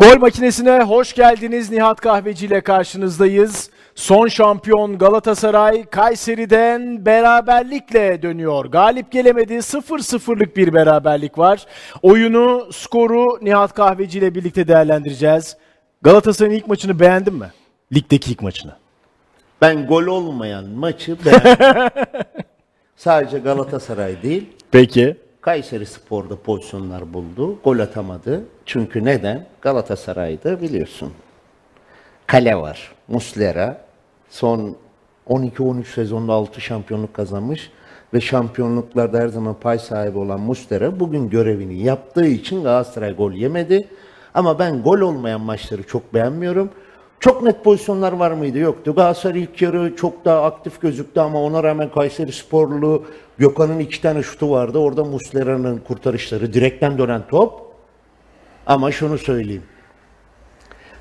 Gol makinesine hoş geldiniz. Nihat Kahveci ile karşınızdayız. Son şampiyon Galatasaray Kayseri'den beraberlikle dönüyor. Galip gelemedi. 0-0'lık bir beraberlik var. Oyunu, skoru Nihat Kahveci ile birlikte değerlendireceğiz. Galatasaray'ın ilk maçını beğendin mi? Ligdeki ilk maçını. Ben gol olmayan maçı beğendim. Sadece Galatasaray değil, Peki. Kayseri Spor'da pozisyonlar buldu. Gol atamadı. Çünkü neden? Galatasaray'da biliyorsun. Kale var. Muslera. Son 12-13 sezonda 6 şampiyonluk kazanmış. Ve şampiyonluklarda her zaman pay sahibi olan Muslera bugün görevini yaptığı için Galatasaray gol yemedi. Ama ben gol olmayan maçları çok beğenmiyorum. Çok net pozisyonlar var mıydı? Yoktu. Galatasaray ilk yarı çok daha aktif gözüktü ama ona rağmen Kayseri Sporlu Gökhan'ın iki tane şutu vardı. Orada Muslera'nın kurtarışları, direkten dönen top. Ama şunu söyleyeyim.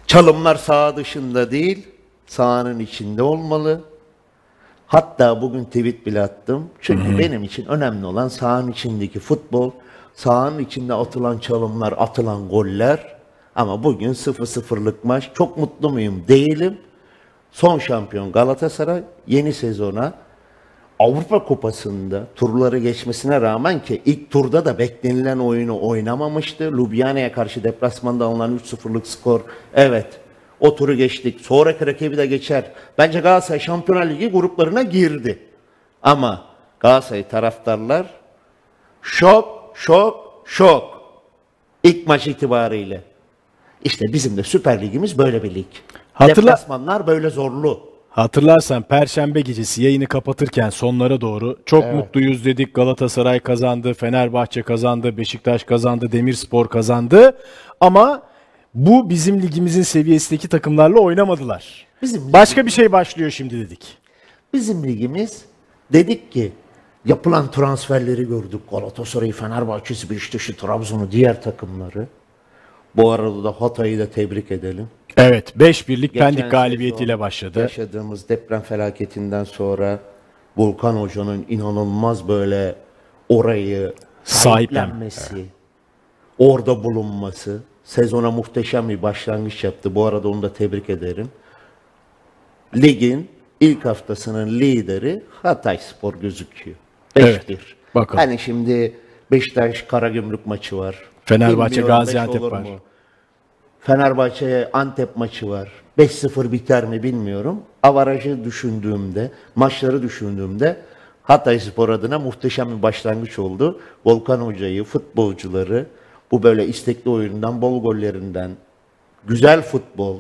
Çalımlar saha dışında değil, sahanın içinde olmalı. Hatta bugün tweet bile attım. Çünkü benim için önemli olan sahanın içindeki futbol, sahanın içinde atılan çalımlar, atılan goller. Ama bugün 0-0'lık maç. Çok mutlu muyum? Değilim. Son şampiyon Galatasaray yeni sezona Avrupa Kupası'nda turları geçmesine rağmen ki ilk turda da beklenilen oyunu oynamamıştı. Ljubljana'ya karşı deplasmanda alınan 3-0'lık skor. Evet. O turu geçtik. Sonraki rakibi de geçer. Bence Galatasaray Şampiyonlar Ligi gruplarına girdi. Ama Galatasaray taraftarlar şok, şok, şok. İlk maç itibariyle. İşte bizim de Süper Ligimiz böyle bir lig. Hatırla- Deplasmanlar böyle zorlu. Hatırlarsan Perşembe gecesi yayını kapatırken sonlara doğru çok mutluyuz dedik. Galatasaray kazandı, Fenerbahçe kazandı, Beşiktaş kazandı, Demirspor kazandı. Ama bu bizim ligimizin seviyesindeki takımlarla oynamadılar. Bizim Başka bir şey başlıyor şimdi dedik. Bizim ligimiz dedik ki yapılan transferleri gördük. Galatasaray'ı, Fenerbahçe'si, Beşiktaş'ı, Trabzon'u, diğer takımları. Bu arada da Hatay'ı da tebrik edelim. Evet 5-1'lik Geçen Pendik galibiyetiyle başladı. Yaşadığımız deprem felaketinden sonra Volkan Hoca'nın inanılmaz böyle orayı Sahiplen- sahiplenmesi, orada bulunması, sezona muhteşem bir başlangıç yaptı. Bu arada onu da tebrik ederim. Ligin ilk haftasının lideri Hatay Spor gözüküyor. 5-1. Evet, bakalım. Hani şimdi Beşiktaş Karagümrük maçı var. Fenerbahçe, Bilmiyorum, Gaziantep var. mu? Fenerbahçe Antep maçı var. 5-0 biter mi bilmiyorum. Avarajı düşündüğümde, maçları düşündüğümde Hatay Spor adına muhteşem bir başlangıç oldu. Volkan Hoca'yı, futbolcuları bu böyle istekli oyundan, bol gollerinden, güzel futbol.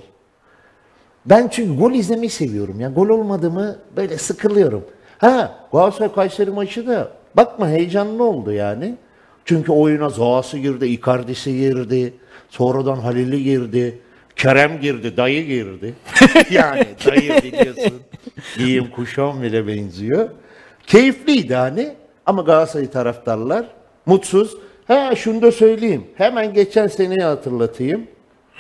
Ben çünkü gol izlemeyi seviyorum. Ya gol olmadı mı böyle sıkılıyorum. Ha Galatasaray Kayseri maçı da bakma heyecanlı oldu yani. Çünkü oyuna Zaha'sı girdi, Icardi'si girdi, sonradan Halil'i girdi, Kerem girdi, dayı girdi. yani dayı biliyorsun. Giyim kuşağım bile benziyor. Keyifliydi hani ama Galatasaray taraftarlar mutsuz. Ha şunu da söyleyeyim. Hemen geçen seneyi hatırlatayım.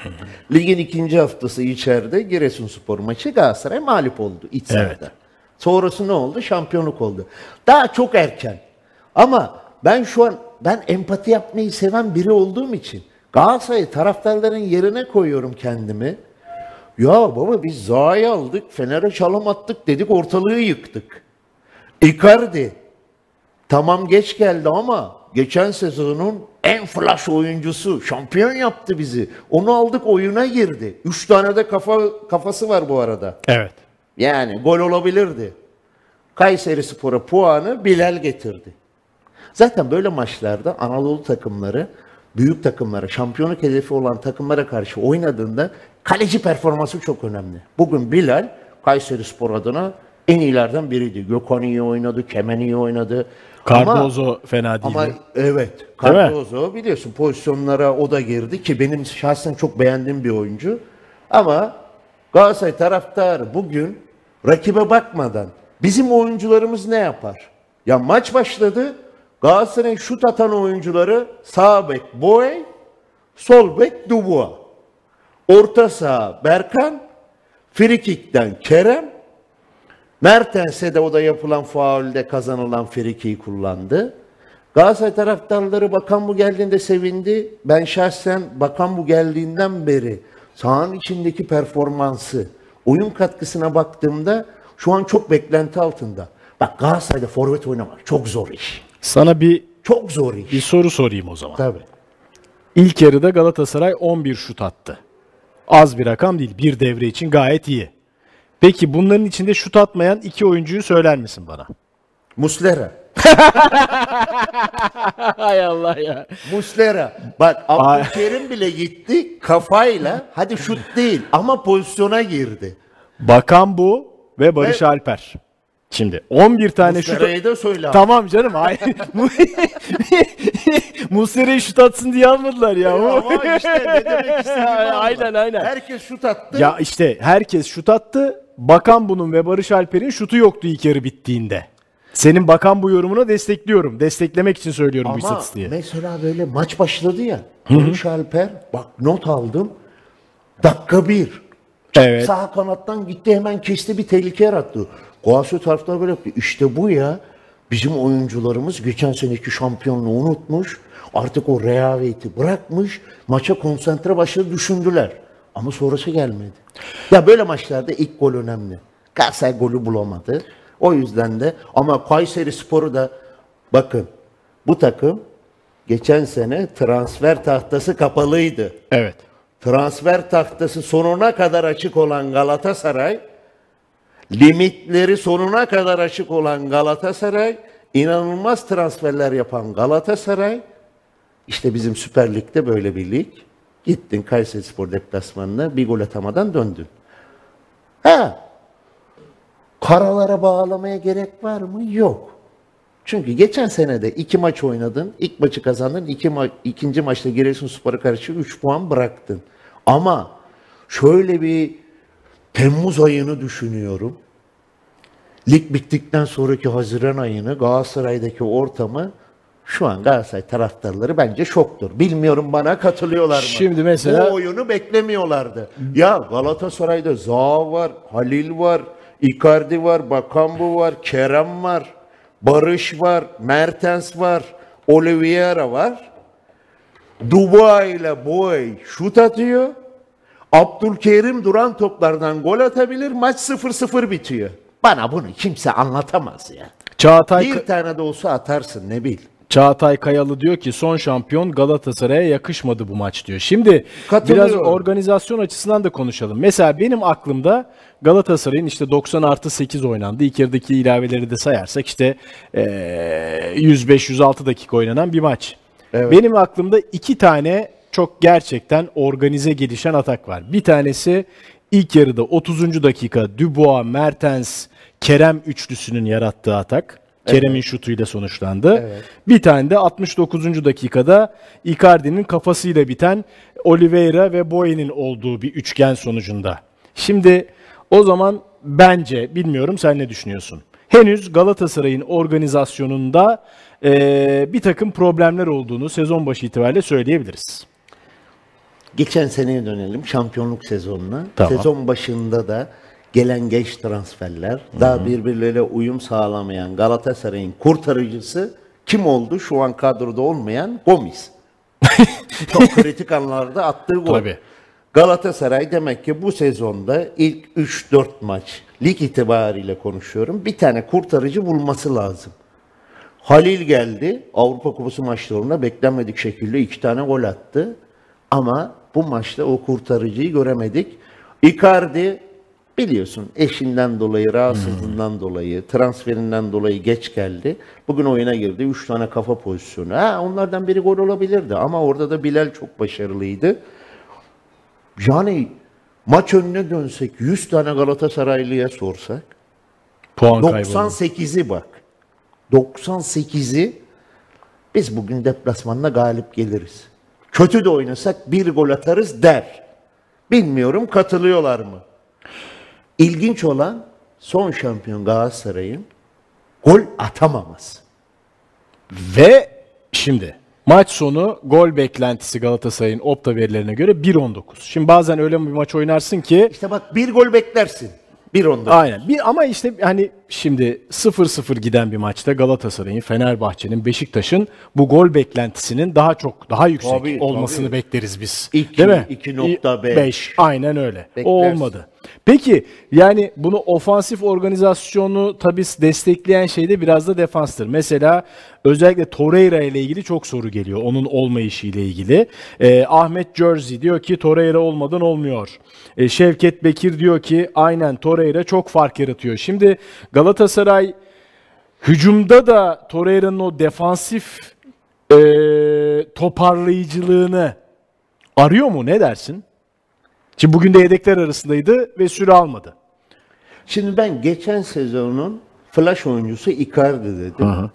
Ligin ikinci haftası içeride Giresunspor maçı Galatasaray mağlup oldu iç sahada. Evet. Sonrası ne oldu? Şampiyonluk oldu. Daha çok erken. Ama ben şu an ben empati yapmayı seven biri olduğum için Galatasaray taraftarların yerine koyuyorum kendimi. Ya baba biz Zaha'yı aldık, Fener'e çalım attık dedik ortalığı yıktık. Icardi Tamam geç geldi ama geçen sezonun en flash oyuncusu. Şampiyon yaptı bizi. Onu aldık oyuna girdi. Üç tane de kafa kafası var bu arada. Evet. Yani gol olabilirdi. Kayseri Spor'a puanı Bilal getirdi. Zaten böyle maçlarda Anadolu takımları büyük takımlara, şampiyonluk hedefi olan takımlara karşı oynadığında kaleci performansı çok önemli. Bugün Bilal Kayseri Spor adına en iyilerden biriydi. Gökhan iyi oynadı, Kemen iyi oynadı. Ama- Cardozo fena değildi. ama evet. Cardozo biliyorsun pozisyonlara o da girdi ki benim şahsen çok beğendiğim bir oyuncu. Ama Galatasaray taraftarı bugün rakibe bakmadan bizim oyuncularımız ne yapar? Ya maç başladı. Galatasaray'ın şut atan oyuncuları sağ bek Boey, sol bek Dubois. Orta saha Berkan, frikikten Kerem, Mertens'e de o da yapılan faulde kazanılan frikiyi kullandı. Galatasaray taraftarları Bakan bu geldiğinde sevindi. Ben şahsen Bakan bu geldiğinden beri sahanın içindeki performansı, oyun katkısına baktığımda şu an çok beklenti altında. Bak Galatasaray'da forvet oynamak çok zor iş. Sana bir Çok zor iş. bir soru sorayım o zaman. Tabii. İlk yarıda Galatasaray 11 şut attı. Az bir rakam değil. Bir devre için gayet iyi. Peki bunların içinde şut atmayan iki oyuncuyu söyler misin bana? Muslera. Hay Allah ya. Muslera. Bak Abdülkerim bile gitti kafayla. Hadi şut değil ama pozisyona girdi. Bakan bu ve Barış Alper. Şimdi 11 tane şut... Muslera'yı da söyle. abi. Tamam canım. Hayır. Muslera'yı şut atsın diye almadılar ya. Ama işte ne demek istediğimi aynen aynen. Herkes şut attı. Ya işte herkes şut attı. Bakan bunun ve Barış Alper'in şutu yoktu ilk yarı bittiğinde. Senin bakan bu yorumuna destekliyorum. Desteklemek için söylüyorum bu Ama istatistiği. mesela böyle maç başladı ya. Barış Alper bak not aldım. Dakika bir. Evet. Sağ kanattan gitti hemen kesti bir tehlike yarattı. Galatasaray taraftarı böyle yaptı. İşte bu ya. Bizim oyuncularımız geçen seneki şampiyonluğu unutmuş. Artık o rehaveti bırakmış. Maça konsantre başladı düşündüler. Ama sonrası gelmedi. Ya böyle maçlarda ilk gol önemli. Galatasaray golü bulamadı. O yüzden de ama Kayseri Sporu da bakın bu takım geçen sene transfer tahtası kapalıydı Evet. transfer tahtası sonuna kadar açık olan Galatasaray, limitleri sonuna kadar açık olan Galatasaray, inanılmaz transferler yapan Galatasaray, işte bizim Süper Lig'de böyle bir lig. Gittin Kayserispor deplasmanına bir gol atamadan döndün. Ha, karalara bağlamaya gerek var mı? Yok. Çünkü geçen sene de iki maç oynadın, ilk maçı kazandın, iki ma- ikinci maçta Giresunspor'a karşı 3 puan bıraktın. Ama şöyle bir Temmuz ayını düşünüyorum. Lig bittikten sonraki Haziran ayını Galatasaray'daki ortamı şu an Galatasaray taraftarları bence şoktur. Bilmiyorum bana katılıyorlar mı? Şimdi mesela- Bu oyunu beklemiyorlardı. Ya Galatasaray'da Zaha var, Halil var, Icardi var, Bakambu var, Kerem var, Barış var, Mertens var, Oliveira var. Dubois ile Boy şut atıyor. Abdülkerim duran toplardan gol atabilir. Maç 0-0 bitiyor. Bana bunu kimse anlatamaz ya. Çağatay, Bir tane de olsa atarsın ne bil. Çağatay Kayalı diyor ki son şampiyon Galatasaray'a yakışmadı bu maç diyor. Şimdi biraz organizasyon açısından da konuşalım. Mesela benim aklımda Galatasaray'ın işte 90 artı 8 oynandı. İlk yarıdaki ilaveleri de sayarsak işte eee, 105-106 dakika oynanan bir maç. Benim aklımda iki tane çok gerçekten organize gelişen atak var. Bir tanesi ilk yarıda 30. dakika Dubois, Mertens, Kerem üçlüsünün yarattığı atak. Kerem'in şutuyla sonuçlandı. Bir tane de 69. dakikada Icardi'nin kafasıyla biten Oliveira ve Boye'nin olduğu bir üçgen sonucunda. Şimdi o zaman bence bilmiyorum sen ne düşünüyorsun? Henüz Galatasaray'ın organizasyonunda eee, bir takım problemler olduğunu sezon başı itibariyle söyleyebiliriz. Geçen seneye dönelim şampiyonluk sezonuna. Tamam. Sezon başında da gelen geç transferler, daha birbirleriyle uyum sağlamayan Galatasaray'ın kurtarıcısı kim oldu? Şu an kadroda olmayan Gomis. Çok kritik anlarda attığı gol. Tabii. Galatasaray demek ki bu sezonda ilk 3-4 maç lig itibariyle konuşuyorum. Bir tane kurtarıcı bulması lazım. Halil geldi. Avrupa Kupası maçlarında beklenmedik şekilde iki tane gol attı. Ama bu maçta o kurtarıcıyı göremedik. Icardi biliyorsun eşinden dolayı, rahatsızlığından dolayı, transferinden dolayı geç geldi. Bugün oyuna girdi. Üç tane kafa pozisyonu. Ha, onlardan biri gol olabilirdi ama orada da Bilal çok başarılıydı. Yani maç önüne dönsek 100 tane Galatasaraylı'ya sorsak Puan kaybı. 98'i bak. 98'i biz bugün deplasmanda galip geliriz. Kötü de oynasak bir gol atarız der. Bilmiyorum katılıyorlar mı? İlginç olan son şampiyon Galatasaray'ın gol atamaması. Ve şimdi maç sonu gol beklentisi Galatasaray'ın Opta verilerine göre 1.19. Şimdi bazen öyle bir maç oynarsın ki İşte bak bir gol beklersin. 1.19. Aynen. Bir ama işte hani şimdi 0-0 giden bir maçta Galatasaray'ın, Fenerbahçe'nin, Beşiktaş'ın bu gol beklentisinin daha çok daha yüksek Tabii, olmasını tabii. bekleriz biz. İki, Değil mi? 2.5. 5. Aynen öyle. O Beklersin. olmadı. Peki yani bunu ofansif organizasyonu tabii destekleyen şey de biraz da defanstır. Mesela özellikle Torreira ile ilgili çok soru geliyor. Onun olmayışı ile ilgili. Ee, Ahmet Jersey diyor ki Torreira olmadan olmuyor. Ee, Şevket Bekir diyor ki aynen Torreira çok fark yaratıyor. Şimdi Galatasaray hücumda da Torreira'nın o defansif e, toparlayıcılığını arıyor mu? Ne dersin? Şimdi bugün de yedekler arasındaydı ve süre almadı. Şimdi ben geçen sezonun flash oyuncusu Icardi dedim.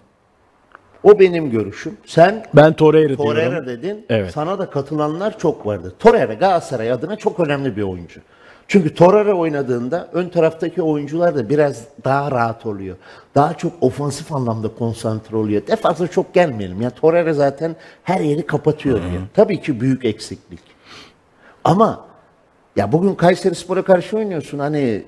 O benim görüşüm. Sen Ben Torreira, Torreira diyorum. dedin. Evet. Sana da katılanlar çok vardı. Torreira Galatasaray adına çok önemli bir oyuncu. Çünkü Torreira oynadığında ön taraftaki oyuncular da biraz daha rahat oluyor. Daha çok ofansif anlamda konsantre oluyor. Defansa çok gelmeyelim. Ya Torreira zaten her yeri kapatıyor diye. Tabii ki büyük eksiklik. Ama ya bugün Kayseri Spor'a karşı oynuyorsun. Hani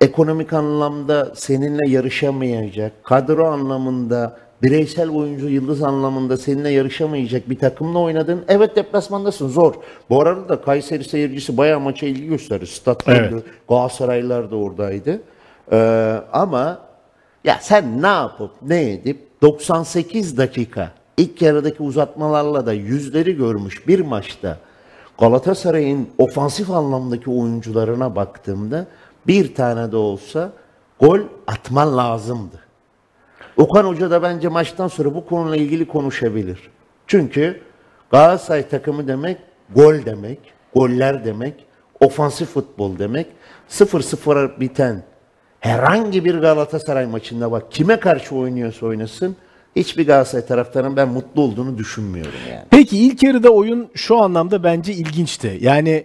ekonomik anlamda seninle yarışamayacak, kadro anlamında, bireysel oyuncu yıldız anlamında seninle yarışamayacak bir takımla oynadın. Evet deplasmandasın zor. Bu arada da Kayseri seyircisi bayağı maça ilgi gösterdi. Stat Evet. doldu. Galatasaraylılar da oradaydı. Ee, ama ya sen ne yapıp ne edip 98 dakika ilk yarıdaki uzatmalarla da yüzleri görmüş bir maçta Galatasaray'ın ofansif anlamdaki oyuncularına baktığımda bir tane de olsa gol atman lazımdı. Okan Hoca da bence maçtan sonra bu konuyla ilgili konuşabilir. Çünkü Galatasaray takımı demek gol demek, goller demek, ofansif futbol demek. 0-0 biten herhangi bir Galatasaray maçında bak kime karşı oynuyorsa oynasın hiçbir Galatasaray taraftarının ben mutlu olduğunu düşünmüyorum yani. Peki ilk yarıda oyun şu anlamda bence ilginçti. Yani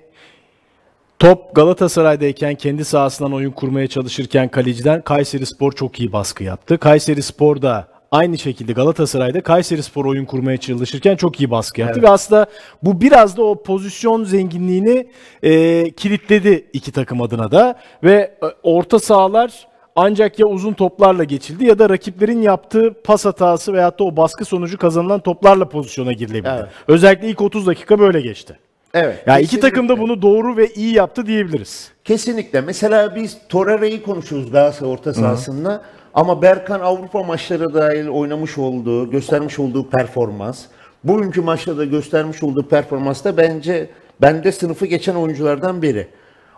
top Galatasaray'dayken kendi sahasından oyun kurmaya çalışırken kaleciden Kayseri Spor çok iyi baskı yaptı. Kayseri Spor da aynı şekilde Galatasaray'da Kayseri Spor oyun kurmaya çalışırken çok iyi baskı yaptı. Ve aslında bu biraz da o pozisyon zenginliğini e, kilitledi iki takım adına da. Ve e, orta sahalar ancak ya uzun toplarla geçildi ya da rakiplerin yaptığı pas hatası veyahut da o baskı sonucu kazanılan toplarla pozisyona girilebildi. Evet. Özellikle ilk 30 dakika böyle geçti. Evet. Yani iki takım da bunu doğru ve iyi yaptı diyebiliriz. Kesinlikle. Mesela biz Torreira'yı konuşuyoruz Galatasaray orta sahasında. Ama Berkan Avrupa maçları dahil oynamış olduğu, göstermiş olduğu performans, bugünkü maçta da göstermiş olduğu performansta bence bende sınıfı geçen oyunculardan biri.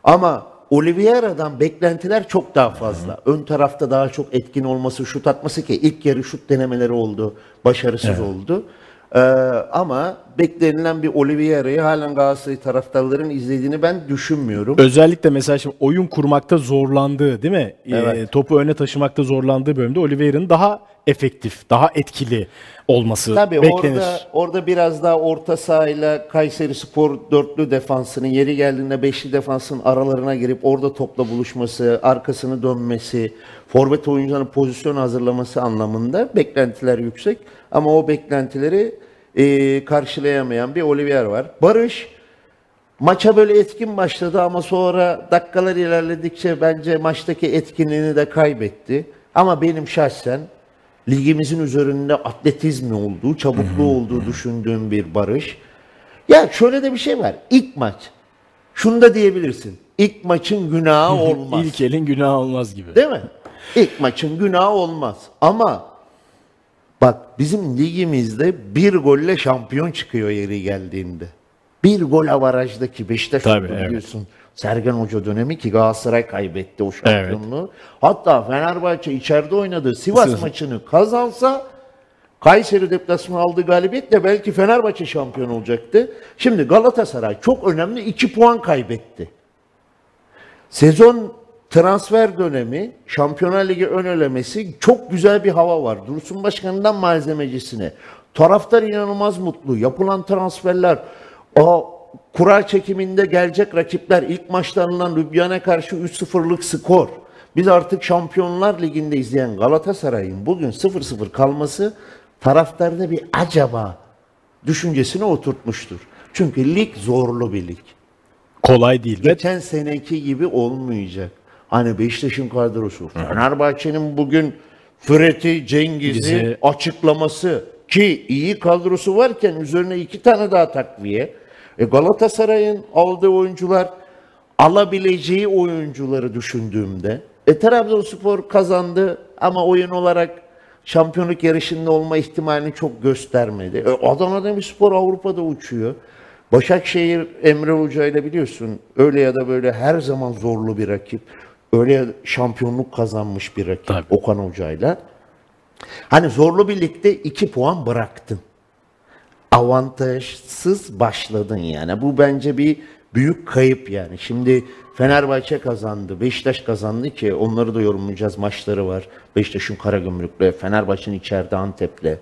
Ama Oliveira'dan beklentiler çok daha fazla. Ön tarafta daha çok etkin olması, şut atması ki ilk yarı şut denemeleri oldu, başarısız oldu. Ee, ama beklenilen bir Oliveira'yı halen Galatasaray taraftarların izlediğini ben düşünmüyorum. Özellikle mesela şimdi oyun kurmakta zorlandığı değil mi? Ee, Evet. topu öne taşımakta zorlandığı bölümde Oliveira'nın daha efektif, daha etkili olması Tabii beklenir. orada orada biraz daha orta sahayla Kayseri Spor dörtlü defansının yeri geldiğinde beşli defansın aralarına girip orada topla buluşması, arkasını dönmesi, forvet oyuncuların pozisyon hazırlaması anlamında beklentiler yüksek. Ama o beklentileri e, karşılayamayan bir Olivier var. Barış maça böyle etkin başladı ama sonra dakikalar ilerledikçe bence maçtaki etkinliğini de kaybetti. Ama benim şahsen ligimizin üzerinde atletizmi olduğu, çabukluğu olduğu düşündüğüm bir Barış. Ya şöyle de bir şey var. İlk maç. Şunu da diyebilirsin. İlk maçın günahı olmaz. İlk elin günah olmaz gibi. Değil mi? İlk maçın günahı olmaz. Ama bak bizim ligimizde bir golle şampiyon çıkıyor yeri geldiğinde. Bir gol avarajdaki Beşiktaş Tabii, oldu evet. biliyorsun. Sergen Hoca dönemi ki Galatasaray kaybetti o şampiyonluğu. Hatta Fenerbahçe içeride oynadığı Sivas Sivas. maçını kazansa Kayseri deplasmanı aldığı galibiyetle belki Fenerbahçe şampiyon olacaktı. Şimdi Galatasaray çok önemli 2 puan kaybetti. Sezon transfer dönemi, Şampiyonlar Ligi ön elemesi çok güzel bir hava var. Dursun Başkan'dan malzemecisine. Taraftar inanılmaz mutlu. Yapılan transferler, o kura çekiminde gelecek rakipler, ilk maçta alınan Lübnan'a karşı 3-0'lık skor. Biz artık Şampiyonlar Ligi'nde izleyen Galatasaray'ın bugün 0-0 kalması taraftarda bir acaba düşüncesini oturtmuştur. Çünkü lig zorlu bir lig. Kolay değil. Geçen seneki gibi olmayacak. Hani Beşiktaş'ın kadrosu. Fenerbahçe'nin bugün Fred'i, Cengiz'i Bizi- açıklaması ki iyi kadrosu varken üzerine iki tane daha takviye. E Galatasaray'ın aldığı oyuncular alabileceği oyuncuları düşündüğümde e Trabzonspor kazandı ama oyun olarak şampiyonluk yarışında olma ihtimalini çok göstermedi. E, Adana Demirspor Avrupa'da uçuyor. Başakşehir Emre Hoca ile biliyorsun öyle ya da böyle her zaman zorlu bir rakip. Öyle şampiyonluk kazanmış bir rakip Tabii. Okan Hoca'yla. Hani zorlu birlikte iki puan bıraktın avantajsız başladın yani. Bu bence bir büyük kayıp yani. Şimdi Fenerbahçe kazandı, Beşiktaş kazandı ki onları da yorumlayacağız. Maçları var. Beşiktaş'ın Karagümrük'le, Fenerbahçe'nin içeride Antep'le.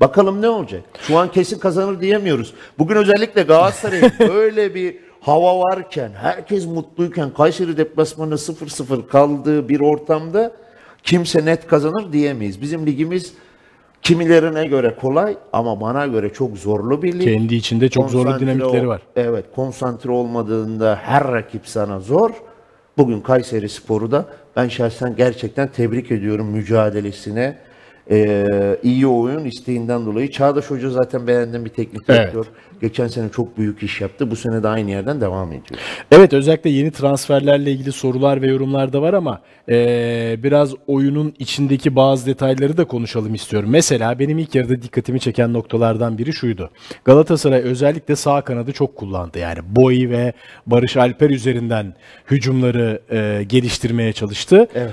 Bakalım ne olacak? Şu an kesin kazanır diyemiyoruz. Bugün özellikle Galatasaray'ın böyle bir hava varken, herkes mutluyken, Kayseri deplasmanında 0-0 kaldığı bir ortamda kimse net kazanır diyemeyiz. Bizim ligimiz kimilerine göre kolay ama bana göre çok zorlu bir lig. Kendi içinde çok zorlu Konsantre dinamikleri ol- var. Evet, konsantre olmadığında her rakip sana zor. Bugün Kayseri Sporu da ben şahsen gerçekten tebrik ediyorum mücadelesine. Ee, iyi oyun isteğinden dolayı. Çağdaş Hoca zaten beğendiğim bir teknik Evet. direktör. Geçen sene çok büyük iş yaptı. Bu sene de aynı yerden devam ediyor. Evet özellikle yeni transferlerle ilgili sorular ve yorumlar da var ama eee, biraz oyunun içindeki bazı detayları da konuşalım istiyorum. Mesela benim ilk yarıda dikkatimi çeken noktalardan biri şuydu. Galatasaray özellikle sağ kanadı çok kullandı. Yani Boyi ve Barış Alper üzerinden hücumları eee, geliştirmeye çalıştı. Evet.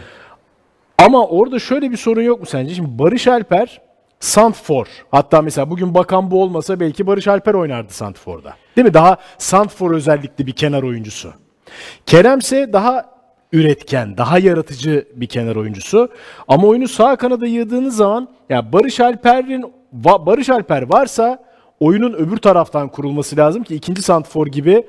Ama orada şöyle bir sorun yok mu sence? Şimdi Barış Alper Santfor. Hatta mesela bugün bakan bu olmasa belki Barış Alper oynardı Santfor'da. Değil mi? Daha Santfor özellikli bir kenar oyuncusu. Keremse daha üretken, daha yaratıcı bir kenar oyuncusu. Ama oyunu sağ kanada yığdığınız zaman ya Barış Alper'in Barış Alper varsa oyunun öbür taraftan kurulması lazım ki ikinci Santfor gibi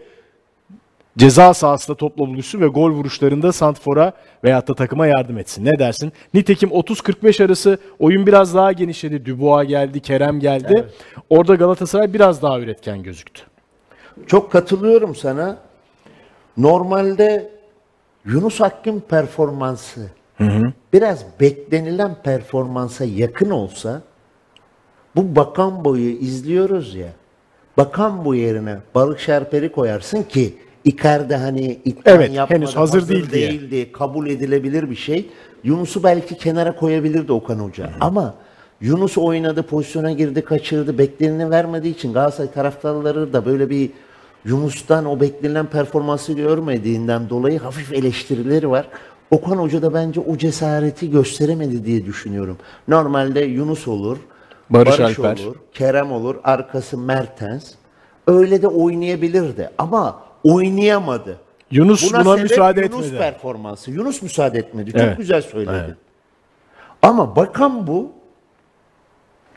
ceza sahasında topla buluşsun ve gol vuruşlarında Santfor'a veyahut da takıma yardım etsin. Ne dersin? Nitekim 30-45 arası oyun biraz daha genişledi. Dubois geldi, Kerem geldi. Orada Galatasaray biraz daha üretken gözüktü. Çok katılıyorum sana. Normalde Yunus Akgün performansı biraz beklenilen performansa yakın olsa bu bakan boyu izliyoruz ya. Bakan bu yerine balık şerperi koyarsın ki Icardi hani idman Evet, yapmadı, henüz hazır değil diye. değildi, kabul edilebilir bir şey. Yunus'u belki kenara koyabilirdi Okan Hoca. Ama Yunus oynadı, pozisyona girdi, kaçırdı. Bekleneni vermediği için Galatasaray taraftarları da böyle bir Yunus'tan o beklenen performansı görmediğinden dolayı hafif eleştirileri var. Okan Hoca da bence o cesareti gösteremedi diye düşünüyorum. Normalde Yunus olur, Barış Alper. olur, Kerem olur, arkası Mertens. Öyle de oynayabilirdi ama oynayamadı. Yunus buna, sebep müsaade Yunus etmedi. performansı. Yunus müsaade etmedi. Çok Evet. güzel söyledin. Evet. Ama bakan bu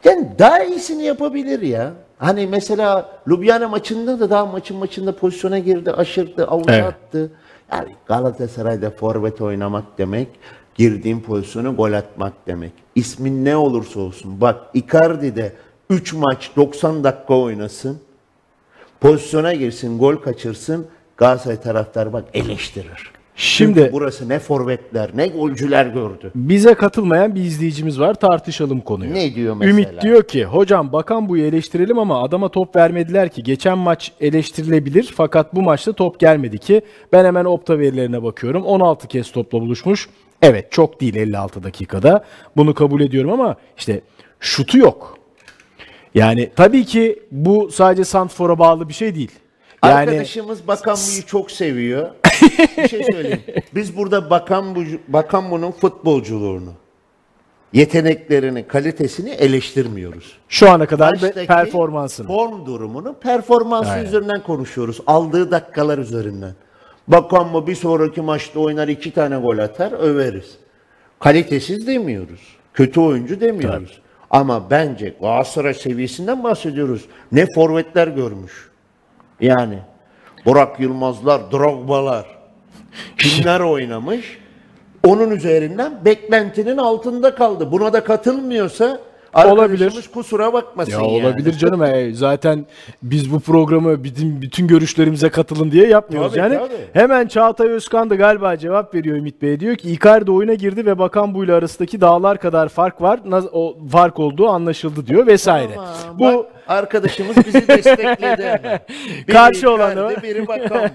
yani daha iyisini yapabilir ya. Hani mesela Ljubljana maçında da daha maçın maçında pozisyona girdi, aşırdı, avuç Evet. attı. Yani Galatasaray'da forvet oynamak demek, girdiğin pozisyonu gol atmak demek. İsmin ne olursa olsun. Bak Icardi de 3 maç 90 dakika oynasın. Pozisyona girsin, gol kaçırsın. Galatasaray taraftarı bak eleştirir. Şimdi Çünkü burası ne forvetler, ne golcüler gördü. bize katılmayan bir izleyicimiz var. Tartışalım konuyu. Ne diyor mesela? Ümit diyor ki hocam bakan buyu eleştirelim ama adama top vermediler ki. Geçen maç eleştirilebilir fakat bu maçta top gelmedi ki. Ben hemen opta verilerine bakıyorum. 16 kez topla buluşmuş. Evet çok değil 56 dakikada. Bunu kabul ediyorum ama işte şutu yok. Yani tabii ki bu sadece Santfor'a bağlı bir şey değil. Yani Arkadaşımız Bakanbu'yu çok seviyor. bir şey söyleyeyim. Biz burada Bakanbu, Bakanbu'nun futbolculuğunu, yeteneklerini, kalitesini eleştirmiyoruz. şu ana kadar performansını. Form durumunu, performansı Aynen. üzerinden konuşuyoruz. Aldığı dakikalar üzerinden. Bakanbu bir sonraki maçta oynar iki tane gol atar, överiz. Kalitesiz demiyoruz. Kötü oyuncu demiyoruz. Ama bence Galatasaray seviyesinden bahsediyoruz. Ne forvetler görmüş. Yani Burak Yılmazlar, Drogba'lar kimler oynamış? Onun üzerinden beklentinin altında kaldı. Buna da katılmıyorsa Arkadaşımız olabilir. kusura bakmasın Ya yani. olabilir canım. E, zaten biz bu programı bütün, bütün görüşlerimize katılın diye yapmıyoruz. Tabii, yani tabii. hemen Çağatay Özkan da galiba cevap veriyor Ümit Bey. Diyor ki Icardi oyuna girdi ve Bakan ile arasındaki dağlar kadar fark var. O fark olduğu anlaşıldı diyor vesaire. Tamam, bu bak, arkadaşımız bizi destekledi. hemen. Biri Karşı olan Icardi, o. Biri bakan.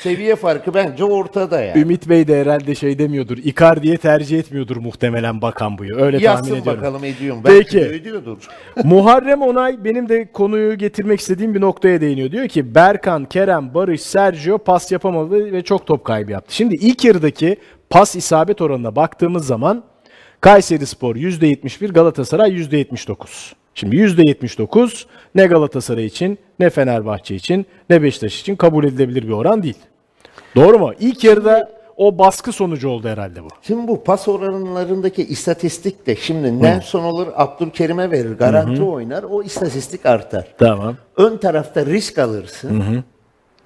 Seviye farkı bence ortada yani. Ümit Bey de herhalde şey demiyordur. Icardi'ye tercih etmiyordur muhtemelen Bakan buyu. Öyle tahmin Yazsın ediyorum. bakalım ediyorum. Belki Peki. de ediyordur. Muharrem Onay benim de konuyu getirmek istediğim bir noktaya değiniyor. Diyor ki Berkan, Kerem, Barış, Sergio pas yapamadı ve çok top kaybı yaptı. Şimdi ilk yarıdaki pas isabet oranına baktığımız zaman Kayseri Spor %71, Galatasaray %79. Şimdi %79 ne Galatasaray için, ne Fenerbahçe için, ne Beşiktaş için kabul edilebilir bir oran değil. Doğru mu? İlk yarıda o baskı sonucu oldu herhalde bu. Şimdi bu pas oranlarındaki istatistik de şimdi Nelson olur Abdülkerim'e verir garanti oynar o istatistik artar. Tamam. Ön tarafta risk alırsın.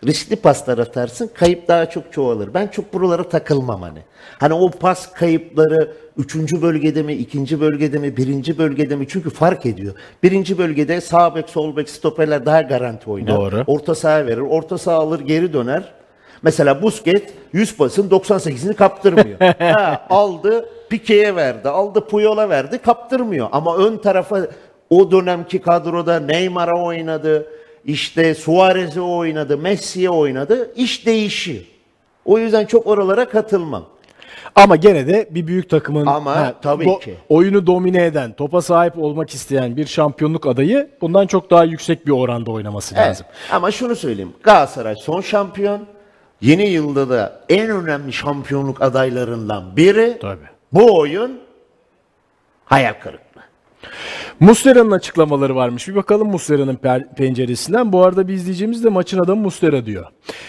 Riskli paslar atarsın, kayıp daha çok çoğalır. Ben çok buralara takılmam hani. Hani o pas kayıpları üçüncü bölgede mi, ikinci bölgede mi, birinci bölgede mi? Çünkü fark ediyor. Birinci bölgede sağ bek, sol bek, stoperler daha garanti oynar. Doğru. Orta saha verir, orta saha alır, geri döner. Mesela Busquets 100 pasın 98'ini kaptırmıyor. ha, aldı, Pique'ye verdi, aldı Puyol'a verdi, kaptırmıyor. Ama ön tarafa o dönemki kadroda Neymar'a oynadı, işte Suarez'e oynadı, Messi'ye oynadı. İş değişiyor. O yüzden çok oralara katılmam. Ama gene de bir büyük takımın Ama tabii do- ki. oyunu domine eden, topa sahip olmak isteyen bir şampiyonluk adayı bundan çok daha yüksek bir oranda oynaması Evet. lazım. Ama şunu söyleyeyim. Galatasaray son şampiyon. Yeni yılda da en önemli şampiyonluk adaylarından biri. Tabii. Bu oyun hayal kırıklığı. Muslera'nın açıklamaları varmış. Bir bakalım Muslera'nın penceresinden. Bu arada bir izleyicimiz de maçın adamı Muslera diyor.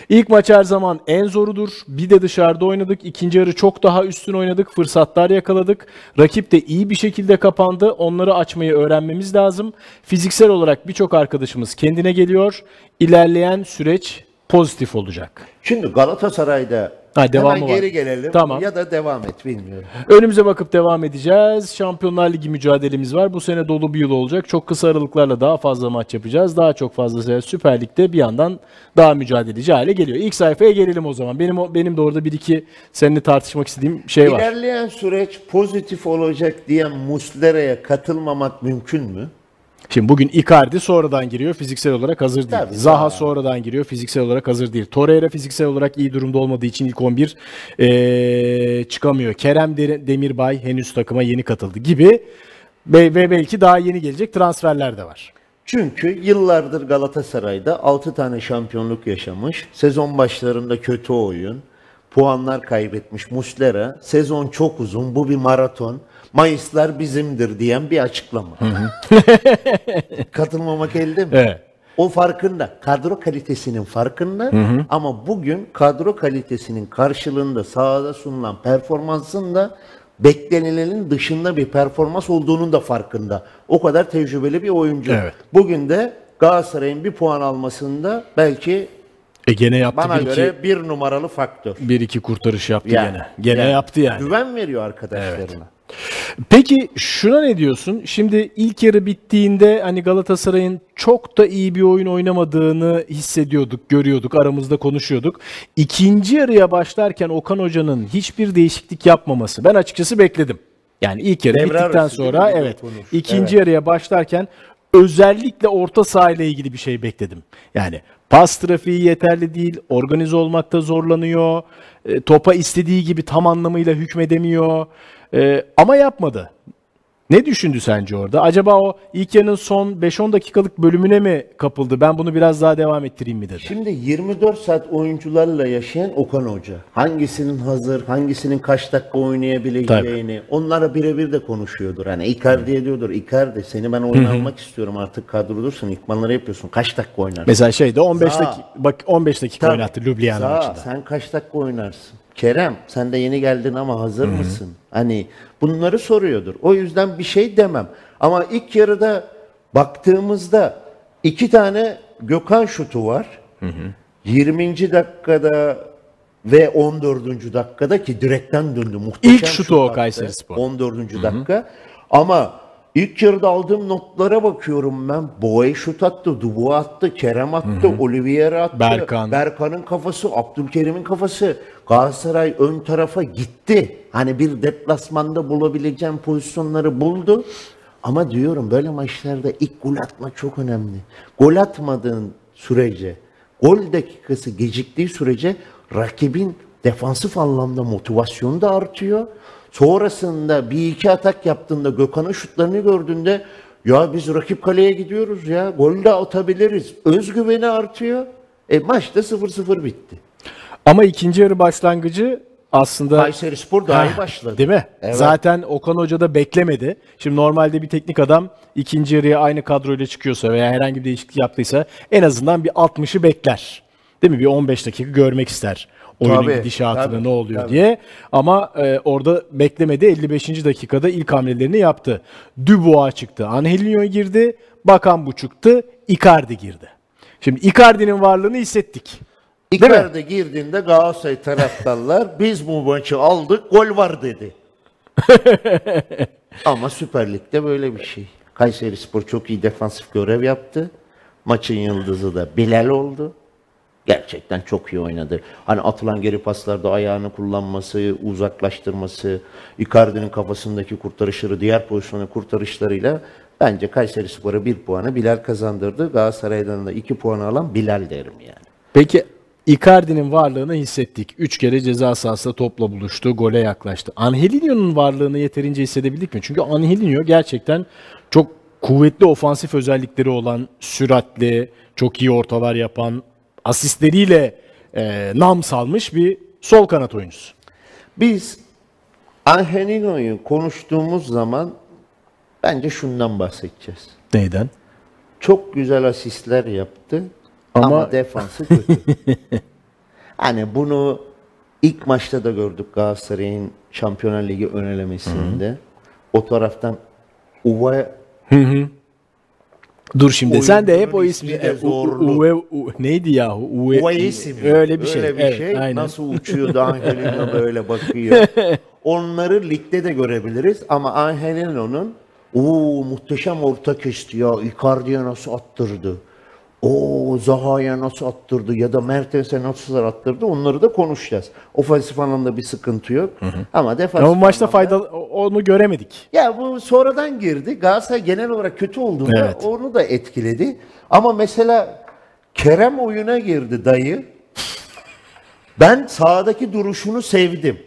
İlk maç her zaman en zorudur. Bir de dışarıda oynadık. İkinci yarı çok daha üstün oynadık. Fırsatlar yakaladık. Rakip de iyi bir şekilde kapandı. Onları açmayı öğrenmemiz lazım. Fiziksel olarak birçok arkadaşımız kendine geliyor. İlerleyen süreç pozitif olacak. Şimdi Galatasaray'da Ha, devamı hemen var. geri gelelim Tamam. ya da devam et bilmiyorum. Önümüze bakıp devam edeceğiz. Şampiyonlar Ligi mücadelemiz var. Bu sene dolu bir yıl olacak. Çok kısa aralıklarla daha fazla maç yapacağız. Daha çok fazla sayı Süper Lig'de bir yandan daha mücadeleci hale geliyor. İlk sayfaya gelelim o zaman. Benim benim de orada bir iki seninle tartışmak istediğim şey var. İlerleyen süreç pozitif olacak diyen Muslera'ya katılmamak mümkün mü? Şimdi bugün Icardi sonradan giriyor. Fiziksel olarak hazır değil. Tabii, Zaha Zaha. sonradan giriyor. Fiziksel olarak hazır değil. Torreira fiziksel olarak iyi durumda olmadığı için ilk 11 eee, çıkamıyor. Kerem De- Demirbay henüz takıma yeni katıldı gibi ve, ve belki daha yeni gelecek transferler de var. Çünkü yıllardır Galatasaray'da 6 tane şampiyonluk yaşamış. Sezon başlarında kötü oyun. Puanlar kaybetmiş Muslera. Sezon çok uzun. Bu bir maraton. Mayıslar bizimdir diyen bir açıklama. Katılmamak elde mi? Evet. O farkında. Kadro kalitesinin farkında. Ama bugün kadro kalitesinin karşılığında sahada sunulan performansın da beklenilenin dışında bir performans olduğunun da farkında. O kadar tecrübeli bir oyuncu. Evet. Bugün de Galatasaray'ın bir puan almasında belki E gene yaptı bana bir göre iki, bir numaralı faktör. bir iki kurtarış yaptı Yani, gene. Gene yani yaptı yani. Güven veriyor arkadaşlarına. Peki şuna ne diyorsun? Şimdi ilk yarı bittiğinde hani Galatasaray'ın çok da iyi bir oyun oynamadığını hissediyorduk, görüyorduk, aramızda konuşuyorduk. İkinci yarıya başlarken Okan Hoca'nın hiçbir değişiklik yapmaması ben açıkçası bekledim. Yani ilk yarı Devre bittikten arası sonra evet konuş. ikinci yarıya başlarken özellikle orta saha ile ilgili bir şey bekledim. Yani pas trafiği yeterli değil, organize olmakta zorlanıyor, e, topa istediği gibi tam anlamıyla hükmedemiyor E, ama yapmadı. Ne düşündü sence orada? Acaba o ilk yarının son 5-10 dakikalık bölümüne mi kapıldı? Ben bunu biraz daha devam ettireyim mi dedi. Şimdi 24 saat oyuncularla yaşayan Okan Hoca. Hangisinin hazır, hangisinin kaç dakika oynayabileceğini onlara birebir de konuşuyordur. Hani Icardi'ye diyordur, Icardi seni ben oyuna almak istiyorum artık kadrodursun, ikmanları yapıyorsun. Kaç dakika oynarsın? Mesela şeyde 15 Zaha. dakika bak 15 dakika Tabii. oynattı Ljubljana Zaha, maçında. Sen kaç dakika oynarsın? Kerem sen de yeni geldin ama hazır mısın? Hani bunları soruyordur. O yüzden bir şey demem. Ama ilk yarıda baktığımızda iki tane Gökhan şutu var. 20. dakikada ve 14. dakikada ki direkten döndü. Muhteşem İlk şutu şut o attı. Kayserispor. 14. dakika. Ama İlk yarıda aldığım notlara bakıyorum ben. Boğa'yı şut attı, Dubu attı, Kerem attı, Olivier attı. Berkan. Berkan'ın kafası, Abdülkerim'in kafası. Galatasaray ön tarafa gitti. Hani bir deplasmanda bulabileceğim pozisyonları buldu. Ama diyorum böyle maçlarda ilk gol atmak çok önemli. Gol atmadığın sürece, gol dakikası geciktiği sürece rakibin defansif anlamda motivasyonu da artıyor. Sonrasında bir iki atak yaptığında Gökhan'ın şutlarını gördüğünde ya biz rakip kaleye gidiyoruz ya gol de atabiliriz. Özgüveni artıyor. E maç da 0-0 bitti. Ama ikinci yarı başlangıcı aslında Kayseri Spor daha iyi başladı. Değil mi? Evet. Zaten Okan Hoca da beklemedi. Şimdi normalde bir teknik adam ikinci yarıya aynı kadroyla çıkıyorsa veya herhangi bir değişiklik yaptıysa en azından bir 60'ı bekler. Değil mi? Bir 15 dakika görmek ister. Oyunun Tabii, gidişatını tabii, ne oluyor tabii. diye. Ama e, orada beklemedi. 55. dakikada ilk hamlelerini yaptı. Dubois çıktı. Angelinho girdi. Bakan bu çıktı. Icardi girdi. Şimdi Icardi'nin varlığını hissettik. Icardi girdiğinde Galatasaray taraftarlar biz bu maçı aldık gol var dedi. Ama Süper Lig'de böyle bir şey. Kayseri Spor çok iyi defansif görev yaptı. Maçın yıldızı da Bilal oldu. Gerçekten çok iyi oynadı. Hani atılan geri paslarda ayağını kullanması, uzaklaştırması, Icardi'nin kafasındaki kurtarışları, diğer pozisyonun kurtarışlarıyla bence Kayseri Spor'a bir puanı Bilal kazandırdı. Galatasaray'dan da iki puan alan Bilal derim yani. Peki Icardi'nin varlığını hissettik. Üç kere ceza sahasında topla buluştu, gole yaklaştı. Angelinho'nun varlığını yeterince hissedebildik mi? Çünkü Angelinho gerçekten çok kuvvetli ofansif özellikleri olan, süratli, çok iyi ortalar yapan, asistleriyle e, nam salmış bir sol kanat oyuncusu. Biz Angelino'yu konuştuğumuz zaman bence şundan bahsedeceğiz. Neyden? Çok güzel asistler yaptı ama, Ama- defansı kötü. hani bunu ilk maçta da gördük Galatasaray'ın Şampiyonlar Ligi önelemesinde. O taraftan Uva Dur şimdi sen de hep o ismi e. Uwe- U- neydi yahu? Uwe, Uvaisi mi? Öyle bir şey. Öyle bir Evet, şey. aynen. Nasıl uçuyordu Angelino böyle bakıyor. Onları ligde de görebiliriz ama Angelino'nun o muhteşem orta kesti ya. Icardi'ye nasıl attırdı. O Zaha'ya nasıl attırdı ya da Mertens'e nasıl attırdı onları da konuşacağız. Ofansif anlamda bir sıkıntı yok. Ama defansif Ama maçta anlamda- faydalı onu göremedik. ya bu sonradan girdi. Galatasaray genel olarak kötü olduğunda Evet. onu da etkiledi. Ama mesela Kerem oyuna girdi dayı. Ben sahadaki duruşunu sevdim.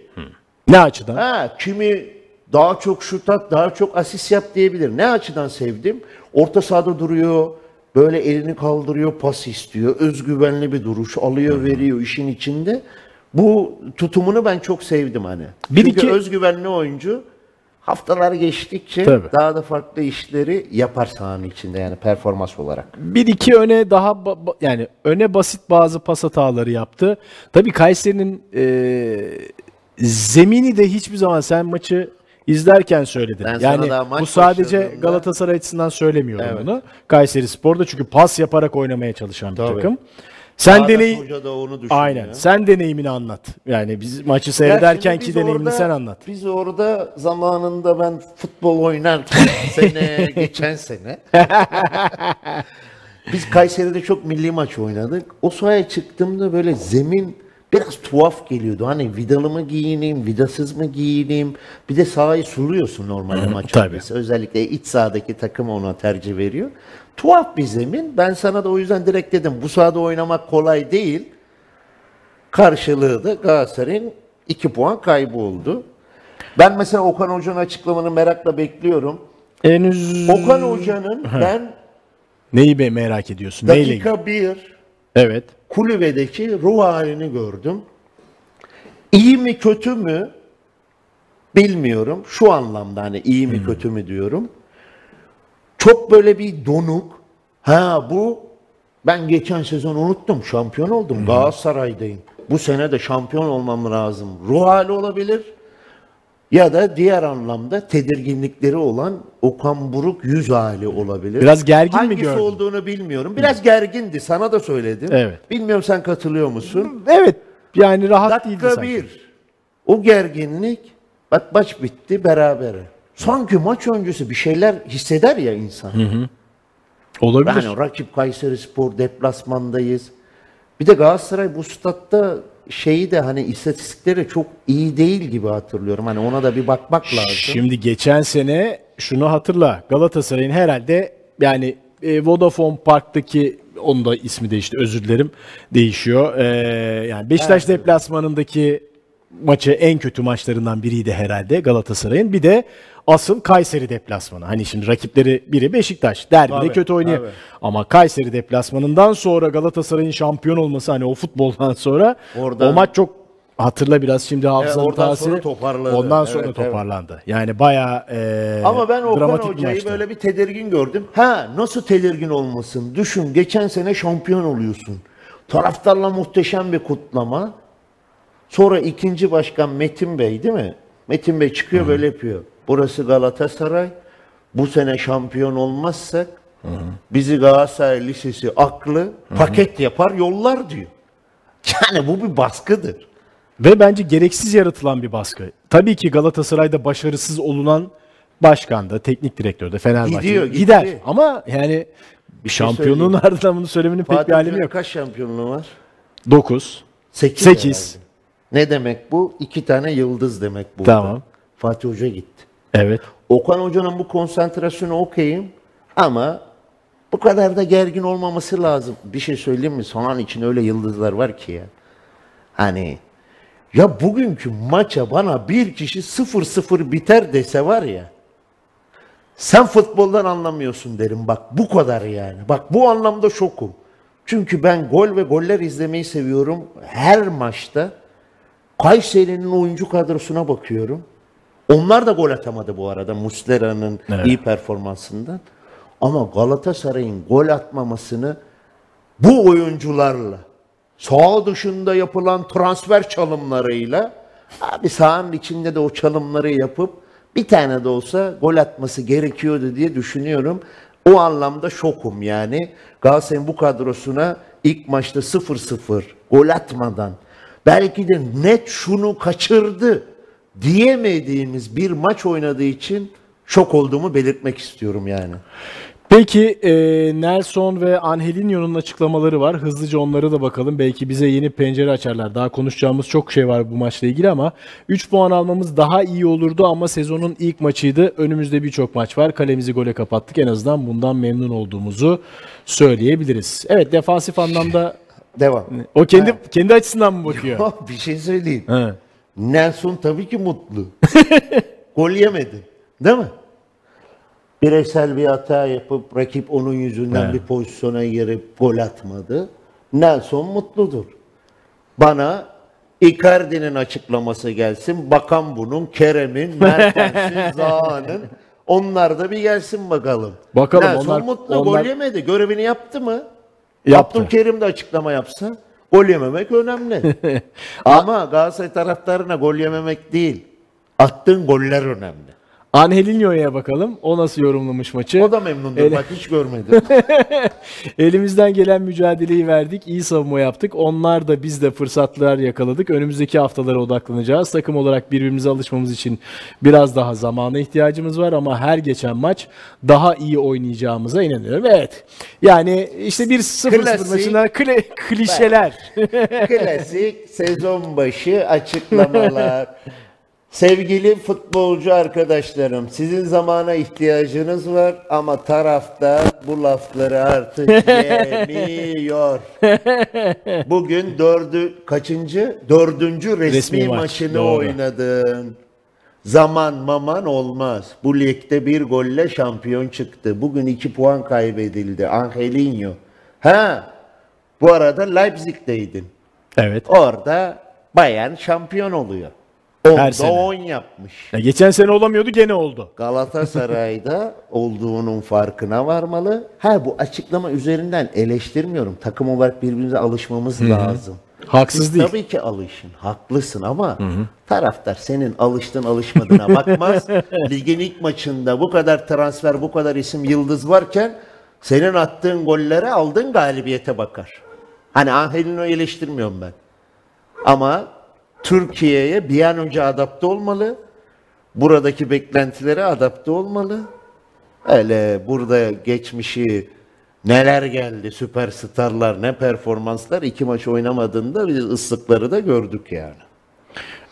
Ne açıdan? Ha, kimi daha çok şut at, daha çok asist yap diyebilir. Ne açıdan sevdim? Orta sahada duruyor, böyle elini kaldırıyor, pas istiyor. Özgüvenli bir duruş, alıyor, veriyor işin içinde. Bu tutumunu ben çok sevdim hani. Bir Çünkü iki- özgüvenli oyuncu haftalar geçtikçe Tabii. daha da farklı işleri yapar sahanın içinde yani performans olarak. Bir iki öne daha yani öne basit bazı pas hataları yaptı. Tabii Kayseri'nin e, zemini de hiçbir zaman sen maçı izlerken söyledin. Ben yani daha bu sadece Galatasaray açısından söylemiyorum Evet. bunu. Kayseri Spor'da çünkü pas yaparak oynamaya çalışan bir Tabii. takım. Sen Çağdaş deney da onu. Aynen. Sen deneyimini anlat. Yani biz maçı seyrederken ki deneyimini orada- sen anlat. Biz orada zamanında ben futbol oynarken sene geçen sene biz Kayseri'de çok milli maç oynadık. O sahaya çıktığımda böyle zemin biraz tuhaf geliyordu. Hani vidalı mı giyineyim, vidasız mı giyineyim? Bir de sahayı suluyorsun normalde maç öncesi. Özellikle iç sahadaki takım ona tercih veriyor. Tuhaf bir zemin. Ben sana da o yüzden direkt dedim bu sahada oynamak kolay değil. Karşılığı da Galatasaray'ın 2 puan kaybı oldu. Ben mesela Okan Hoca'nın açıklamanı merakla bekliyorum. Henüz Okan Hoca'nın ben neyi be merak ediyorsun? Neyle ilgili? Dakika 1 Evet. kulübedeki ruh halini gördüm. İyi mi kötü mü bilmiyorum. Şu anlamda hani iyi mi kötü mü diyorum. Çok böyle bir donuk. Ha bu ben geçen sezon unuttum. Şampiyon oldum. Galatasaray'dayım. Bu sene de şampiyon olmam lazım. Ruh hali olabilir. Ya da diğer anlamda tedirginlikleri olan Okan Buruk yüz hali olabilir. Biraz gergin mi Hangisi gördün? olduğunu bilmiyorum. Biraz gergindi. Sana da söyledim. Evet. Bilmiyorum sen katılıyor musun? Evet. Yani rahat değildi Dakika sanki. bir. O gerginlik bak maç bitti berabere. sanki maç öncesi bir şeyler hisseder ya insan. Olabilir. Yani rakip Kayseri Spor deplasmandayız. Bir de Galatasaray bu statta şeyi de hani istatistikleri çok iyi değil gibi hatırlıyorum. Hani ona da bir bakmak lazım. Şimdi geçen sene şunu hatırla. Galatasaray'ın herhalde yani e, Vodafone Park'taki onun da ismi değişti özür dilerim değişiyor. E, yani Beşiktaş deplasmanındaki maçı en kötü maçlarından biriydi herhalde Galatasaray'ın. Bir de asıl Kayseri deplasmanı. Hani şimdi rakipleri biri Beşiktaş. Derbide Tabii, kötü oynuyor. tabii. Ama Kayseri deplasmanından sonra Galatasaray'ın şampiyon olması hani o futboldan sonra Oradan- o maç çok hatırla biraz şimdi hafızanın oradan tasiri. sonra toparladı. Ondan sonra Evet, evet. toparlandı. Yani bayağı e, Ama ben Okan dramatik bir Hoca'yı maçtı. böyle bir tedirgin gördüm. Ha nasıl tedirgin olmasın? Düşün geçen sene şampiyon oluyorsun. Taraftarla muhteşem bir kutlama. Sonra ikinci başkan Metin Bey değil mi? Metin Bey çıkıyor böyle yapıyor. Burası Galatasaray. Bu sene şampiyon olmazsak bizi Galatasaray Lisesi aklı paket yapar yollar diyor. Yani bu bir baskıdır. Ve bence gereksiz yaratılan bir baskı. Tabii ki Galatasaray'da başarısız olunan başkan da, teknik direktör de Fenerbahçe Gidiyor, gitti. gider. Ama yani bir şey şampiyonluğun ardından bunu söylemenin pek bir Fatih alemi yok. kaç şampiyonluğu var? 9. 8. Sekiz. Ne demek bu? İki tane yıldız demek bu. Tamam. Fatih Hoca gitti. Evet. Okan Hoca'nın bu konsantrasyonu okeyim ama bu kadar da gergin olmaması lazım. Bir şey söyleyeyim mi? Son an için öyle yıldızlar var ki ya. Hani ya bugünkü maça bana bir kişi 0-0 biter dese var ya. Sen futboldan anlamıyorsun derim bak bu kadar yani. Bak bu anlamda şokum. Çünkü ben gol ve goller izlemeyi seviyorum. Her maçta Kayseri'nin oyuncu kadrosuna bakıyorum. Onlar da gol atamadı bu arada Muslera'nın Evet. iyi performansından. Ama Galatasaray'ın gol atmamasını bu oyuncularla sağ dışında yapılan transfer çalımlarıyla abi sahanın içinde de o çalımları yapıp bir tane de olsa gol atması gerekiyordu diye düşünüyorum. O anlamda şokum yani. Galatasaray'ın bu kadrosuna ilk maçta 0-0 gol atmadan belki de net şunu kaçırdı diyemediğimiz bir maç oynadığı için şok olduğumu belirtmek istiyorum yani. Peki e, Nelson ve Angelinho'nun açıklamaları var. Hızlıca onlara da bakalım. Belki bize yeni pencere açarlar. Daha konuşacağımız çok şey var bu maçla ilgili ama 3 puan almamız daha iyi olurdu ama sezonun ilk maçıydı. Önümüzde birçok maç var. Kalemizi gole kapattık. En azından bundan memnun olduğumuzu söyleyebiliriz. Evet defansif anlamda Devam. o kendi kendi açısından mı bakıyor? bir şey söyleyeyim. He. Nelson tabii ki mutlu. Gol yemedi. Değil mi? Bireysel bir hata yapıp rakip onun yüzünden Evet. bir pozisyona girip gol atmadı. Nelson mutludur. Bana Icardi'nin açıklaması gelsin. Bakan bunun, Kerem'in, Mertens'in, Zaha'nın. Onlar da bir gelsin bakalım. Bakalım, Nelson onlar- mutlu. onlar- Gol yemedi. Görevini yaptı mı? Yaptı. Abdülkerim de açıklama yapsa gol yememek önemli. Ama Galatasaray taraftarına gol yememek değil. Attığın goller önemli. Angelinho'ya bakalım. O nasıl yorumlamış maçı? O da memnundur. Ele- Bak hiç görmedim. Elimizden gelen mücadeleyi verdik, iyi savunma yaptık. Onlar da biz de fırsatlar yakaladık. Önümüzdeki haftalara odaklanacağız. Takım olarak birbirimize alışmamız için biraz daha zamana ihtiyacımız var ama her geçen maç daha iyi oynayacağımıza inanıyorum. Evet. Yani işte bir 0-0 Klasik. maçında kli- klişeler. Klasik sezon başı açıklamalar. Sevgili futbolcu arkadaşlarım, sizin zamana ihtiyacınız var ama tarafta bu lafları artık yemiyor. Bugün dördü, kaçıncı? Dördüncü resmi, Resmi maç, maçını doğru. oynadın. Zaman maman olmaz. Bu ligde bir golle şampiyon çıktı. Bugün iki puan kaybedildi. Angelinho. Ha, bu arada Leipzig'teydin. evet. Orada Bayern şampiyon oluyor. Onda sene. 10 yapmış. Ya geçen sene olamıyordu gene oldu. Galatasaray'da olduğunun farkına varmalı. Ha bu açıklama üzerinden eleştirmiyorum. Takım olarak birbirimize alışmamız lazım. Haksız Siz değil. Tabii ki alışın. Haklısın ama taraftar senin alıştın alışmadığına bakmaz. Ligin ilk maçında bu kadar transfer, bu kadar isim yıldız varken senin attığın gollere aldığın galibiyete bakar. Hani Angelino'yu eleştirmiyorum ben. Ama Türkiye'ye bir an önce adapte olmalı. buradaki beklentilere adapte olmalı. Öyle burada geçmişi neler geldi, süperstarlar, ne performanslar iki maç oynamadığında biz ıslıkları da gördük yani.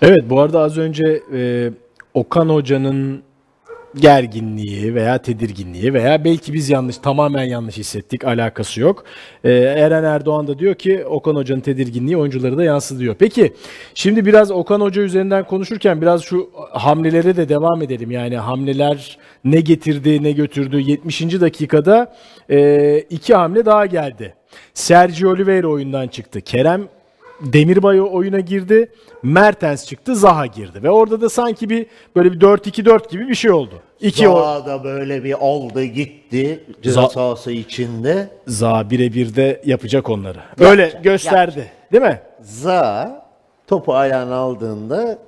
Evet bu arada az önce e, Okan Hoca'nın gerginliği veya tedirginliği veya belki biz yanlış tamamen yanlış hissettik alakası yok. Ee, Eren Erdoğan da diyor ki Okan Hoca'nın tedirginliği oyuncuları da yansıtıyor. Peki şimdi biraz Okan Hoca üzerinden konuşurken biraz şu hamlelere de devam edelim. Yani hamleler ne getirdi ne götürdü 70. dakikada e, iki hamle daha geldi. Sergio Oliveira oyundan çıktı. Kerem Demirbay oyuna girdi. Mertens çıktı, Zaha girdi. Ve orada da sanki bir böyle bir 4-2-4 gibi bir şey oldu. İki Zaha da böyle bir oldu gitti ceza Za- sahası içinde. Zaha birebir de yapacak onları. Öyle gösterdi. Değil mi? Zaha topu ayağına aldığında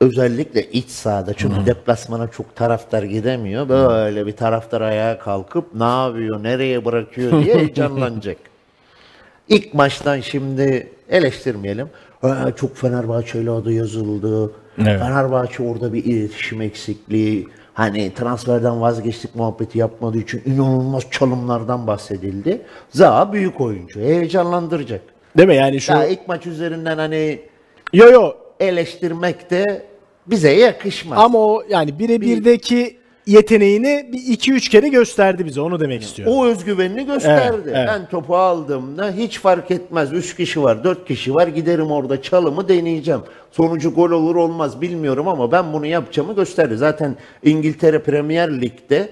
özellikle iç sahada çünkü deplasmana çok taraftar gidemiyor. Böyle bir taraftar ayağa kalkıp ne yapıyor, nereye bırakıyor diye heyecanlanacak. İlk maçtan şimdi eleştirmeyelim. "Aa, çok Fenerbahçeli adı yazıldı. Evet. Fenerbahçe orada bir iletişim eksikliği. Hani transferden vazgeçtik muhabbeti yapmadığı için inanılmaz çalımlardan bahsedildi. Zaha büyük oyuncu. Heyecanlandıracak. Değil mi? Yani şu Ya ilk maç üzerinden hani Yo yo eleştirmek de bize yakışmaz. ama o yani birebirdeki yeteneğini bir iki üç kere gösterdi bize. Onu demek istiyorum. O özgüvenini gösterdi. Evet, evet. Ben topu aldığımda hiç fark etmez. 3 kişi var, 4 kişi var. Giderim orada çalımı deneyeceğim. Sonucu gol olur olmaz bilmiyorum ama ben bunu yapacağımı gösterdi. Zaten İngiltere Premier Lig'de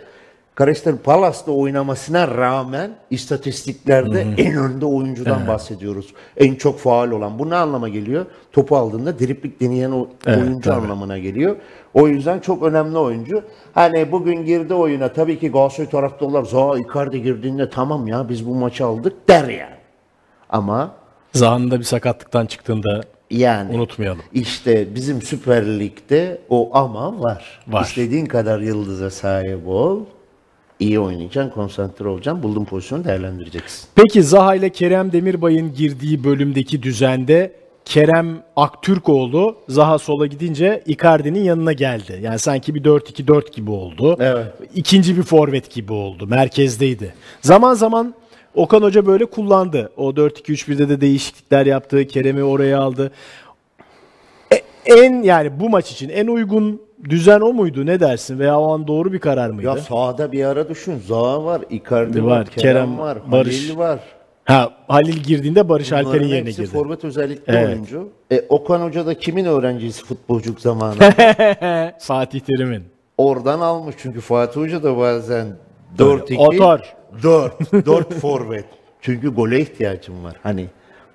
Crystal Palace'da oynamasına rağmen istatistiklerde en önde oyuncudan bahsediyoruz. En çok faal olan. Bu ne anlama geliyor? Topu aldığında driplik deneyen o- oyuncu anlamına geliyor. O yüzden çok önemli oyuncu. Hani bugün girdi oyuna tabii ki Galatasaray taraftarlar Zaha Icardi girdiğinde tamam ya biz bu maçı aldık der yani. Ama Zaha'nın da bir sakatlıktan çıktığında yani unutmayalım. işte bizim Süper Lig'de o ama var. Var. İstediğin kadar yıldıza sahip ol. İyi oynayacaksın, konsantre olacaksın. Bulduğun pozisyonu değerlendireceksin. Peki Zaha ile Kerem Demirbay'ın girdiği bölümdeki düzende Kerem Aktürkoğlu Zaha sola gidince Icardi'nin yanına geldi. Yani sanki bir 4-2-4 gibi oldu. Evet. İkinci bir forvet gibi oldu. Merkezdeydi. Zaman zaman Okan Hoca böyle kullandı. O 4-2-3-1'de de değişiklikler yaptı. Kerem'i oraya aldı. E- en yani bu maç için en uygun düzen o muydu? Ne dersin? Veya o an doğru bir karar mıydı? Ya sahada bir ara düşün. Zaha var, Icardi Var, var, Kerem, Kerem, var, Barış. Halil var. Ha Halil girdiğinde Barış Alper'in Bunların yerine hepsi girdi. forvet özellikli Evet. oyuncu. E, Okan Hoca da kimin öğrencisi futbolculuk zamanı? Fatih Terim'in. Oradan almış çünkü Fatih Hoca da bazen 4-2 Otor. 4 4 forvet. Çünkü gole ihtiyacım var. Hani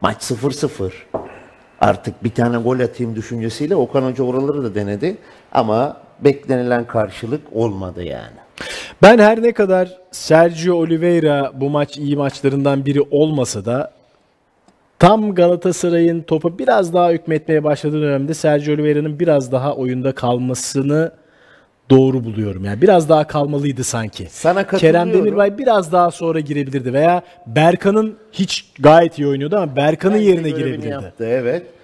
maç 0-0. Artık bir tane gol atayım düşüncesiyle Okan Hoca oraları da denedi ama beklenilen karşılık olmadı yani. Ben her ne kadar Sergio Oliveira bu maç iyi maçlarından biri olmasa da tam Galatasaray'ın topa biraz daha hükmetmeye başladığı dönemde Sergio Oliveira'nın biraz daha oyunda kalmasını doğru buluyorum. Yani biraz daha kalmalıydı sanki. Sana Kerem. Demirbay biraz daha sonra girebilirdi veya Berkan'ın hiç gayet iyi oynuyordu ama Berkan'ın yerine girebilirdi. Yaptı, evet.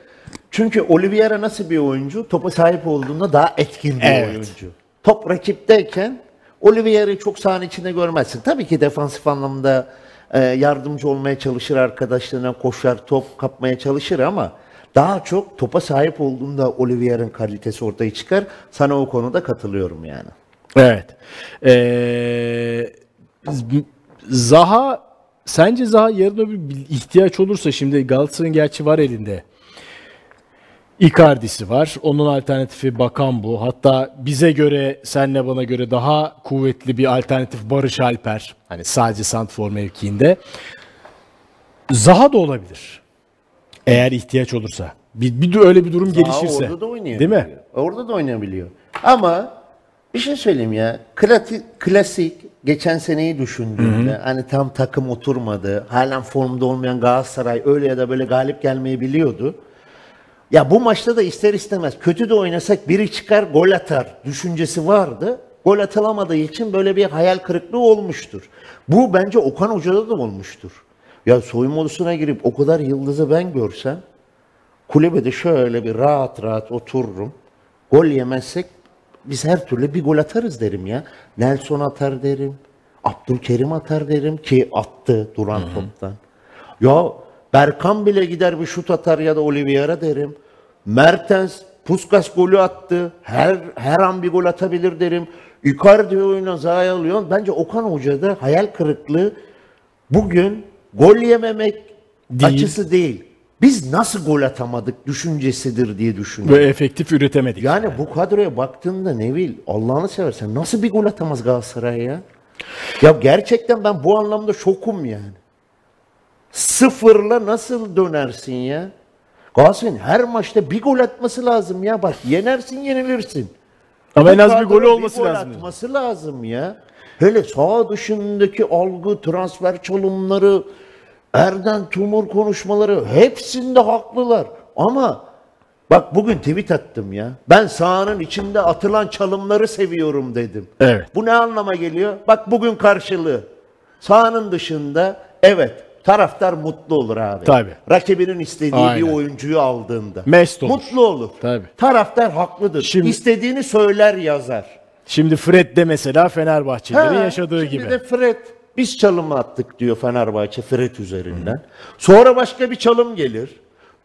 Çünkü Oliveira nasıl bir oyuncu? Topa sahip olduğunda daha etkin bir Evet. oyuncu. Top rakipteyken Oliveira'yı çok sahanın içinde görmezsin. Tabii ki defansif anlamda e, yardımcı olmaya çalışır arkadaşlarına, koşar, top kapmaya çalışır ama daha çok topa sahip olduğunda Oliveira'nın kalitesi ortaya çıkar. Sana o konuda katılıyorum yani. Evet. Ee, Zaha sence Zaha yarın öbür ihtiyaç olursa şimdi Galatasaray'ın gerçi var elinde. Icardi'si var. Onun alternatifi Bakan bu. Hatta bize göre, senle bana göre daha kuvvetli bir alternatif Barış Alper. Hani sadece santfor mevkiinde. Zaha da olabilir. Eğer ihtiyaç olursa. Bir, bir öyle bir durum gelişirse. Aa, orada da oynayabiliyor. Değil mi? Orada da oynayabiliyor. Ama bir şey söyleyeyim ya. Klasik, klasik geçen seneyi düşündüğümde hani tam takım oturmadı. Halen formda olmayan Galatasaray öyle ya da böyle galip gelmeyi biliyordu. Ya bu maçta da ister istemez kötü de oynasak biri çıkar gol atar düşüncesi vardı. Gol atılamadığı için böyle bir hayal kırıklığı olmuştur. Bu bence Okan Hoca'da da olmuştur. Ya soyunma odasına girip o kadar yıldızı ben görsem kulübede şöyle bir rahat rahat otururum. Gol yemezsek biz her türlü bir gol atarız derim ya. Nelson atar derim. Abdülkerim atar derim ki attı duran toptan. Ya Berkan bile gider bir şut atar ya da Oliveira derim. Mertens Puskas golü attı. Her her an bir gol atabilir derim. Icardi oyuna zayi alıyor. Bence Okan Hoca'da hayal kırıklığı bugün gol yememek Değil. açısı değil. Biz nasıl gol atamadık düşüncesidir diye düşünüyorum. Ve efektif üretemedik. Yani bu kadroya baktığında Nevil Allah'ını seversen nasıl bir gol atamaz Galatasaray ya? Ya gerçekten ben bu anlamda şokum yani. Sıfırla nasıl dönersin ya? Galatasaray'ın her maçta bir gol atması lazım ya. Bak yenersin yenilirsin. Ama en az bir golü olması gol lazım. atması lazım ya. Hele sağ dışındaki algı, transfer çalımları, Erden Tumur konuşmaları hepsinde haklılar. Ama bak bugün tweet attım ya. Ben sahanın içinde atılan çalımları seviyorum dedim. Evet. Bu ne anlama geliyor? Bak bugün karşılığı. Sahanın dışında evet taraftar mutlu olur abi. Tabii. Rakibinin istediği Aynen. bir oyuncuyu aldığında. Mest olur. Mutlu olur. Tabii. Taraftar haklıdır. Şimdi- İstediğini söyler yazar. Şimdi Fred de mesela Fenerbahçelilerin Ha, yaşadığı şimdi gibi. de Fred biz çalımı attık diyor Fenerbahçe Fred üzerinden. Sonra başka bir çalım gelir.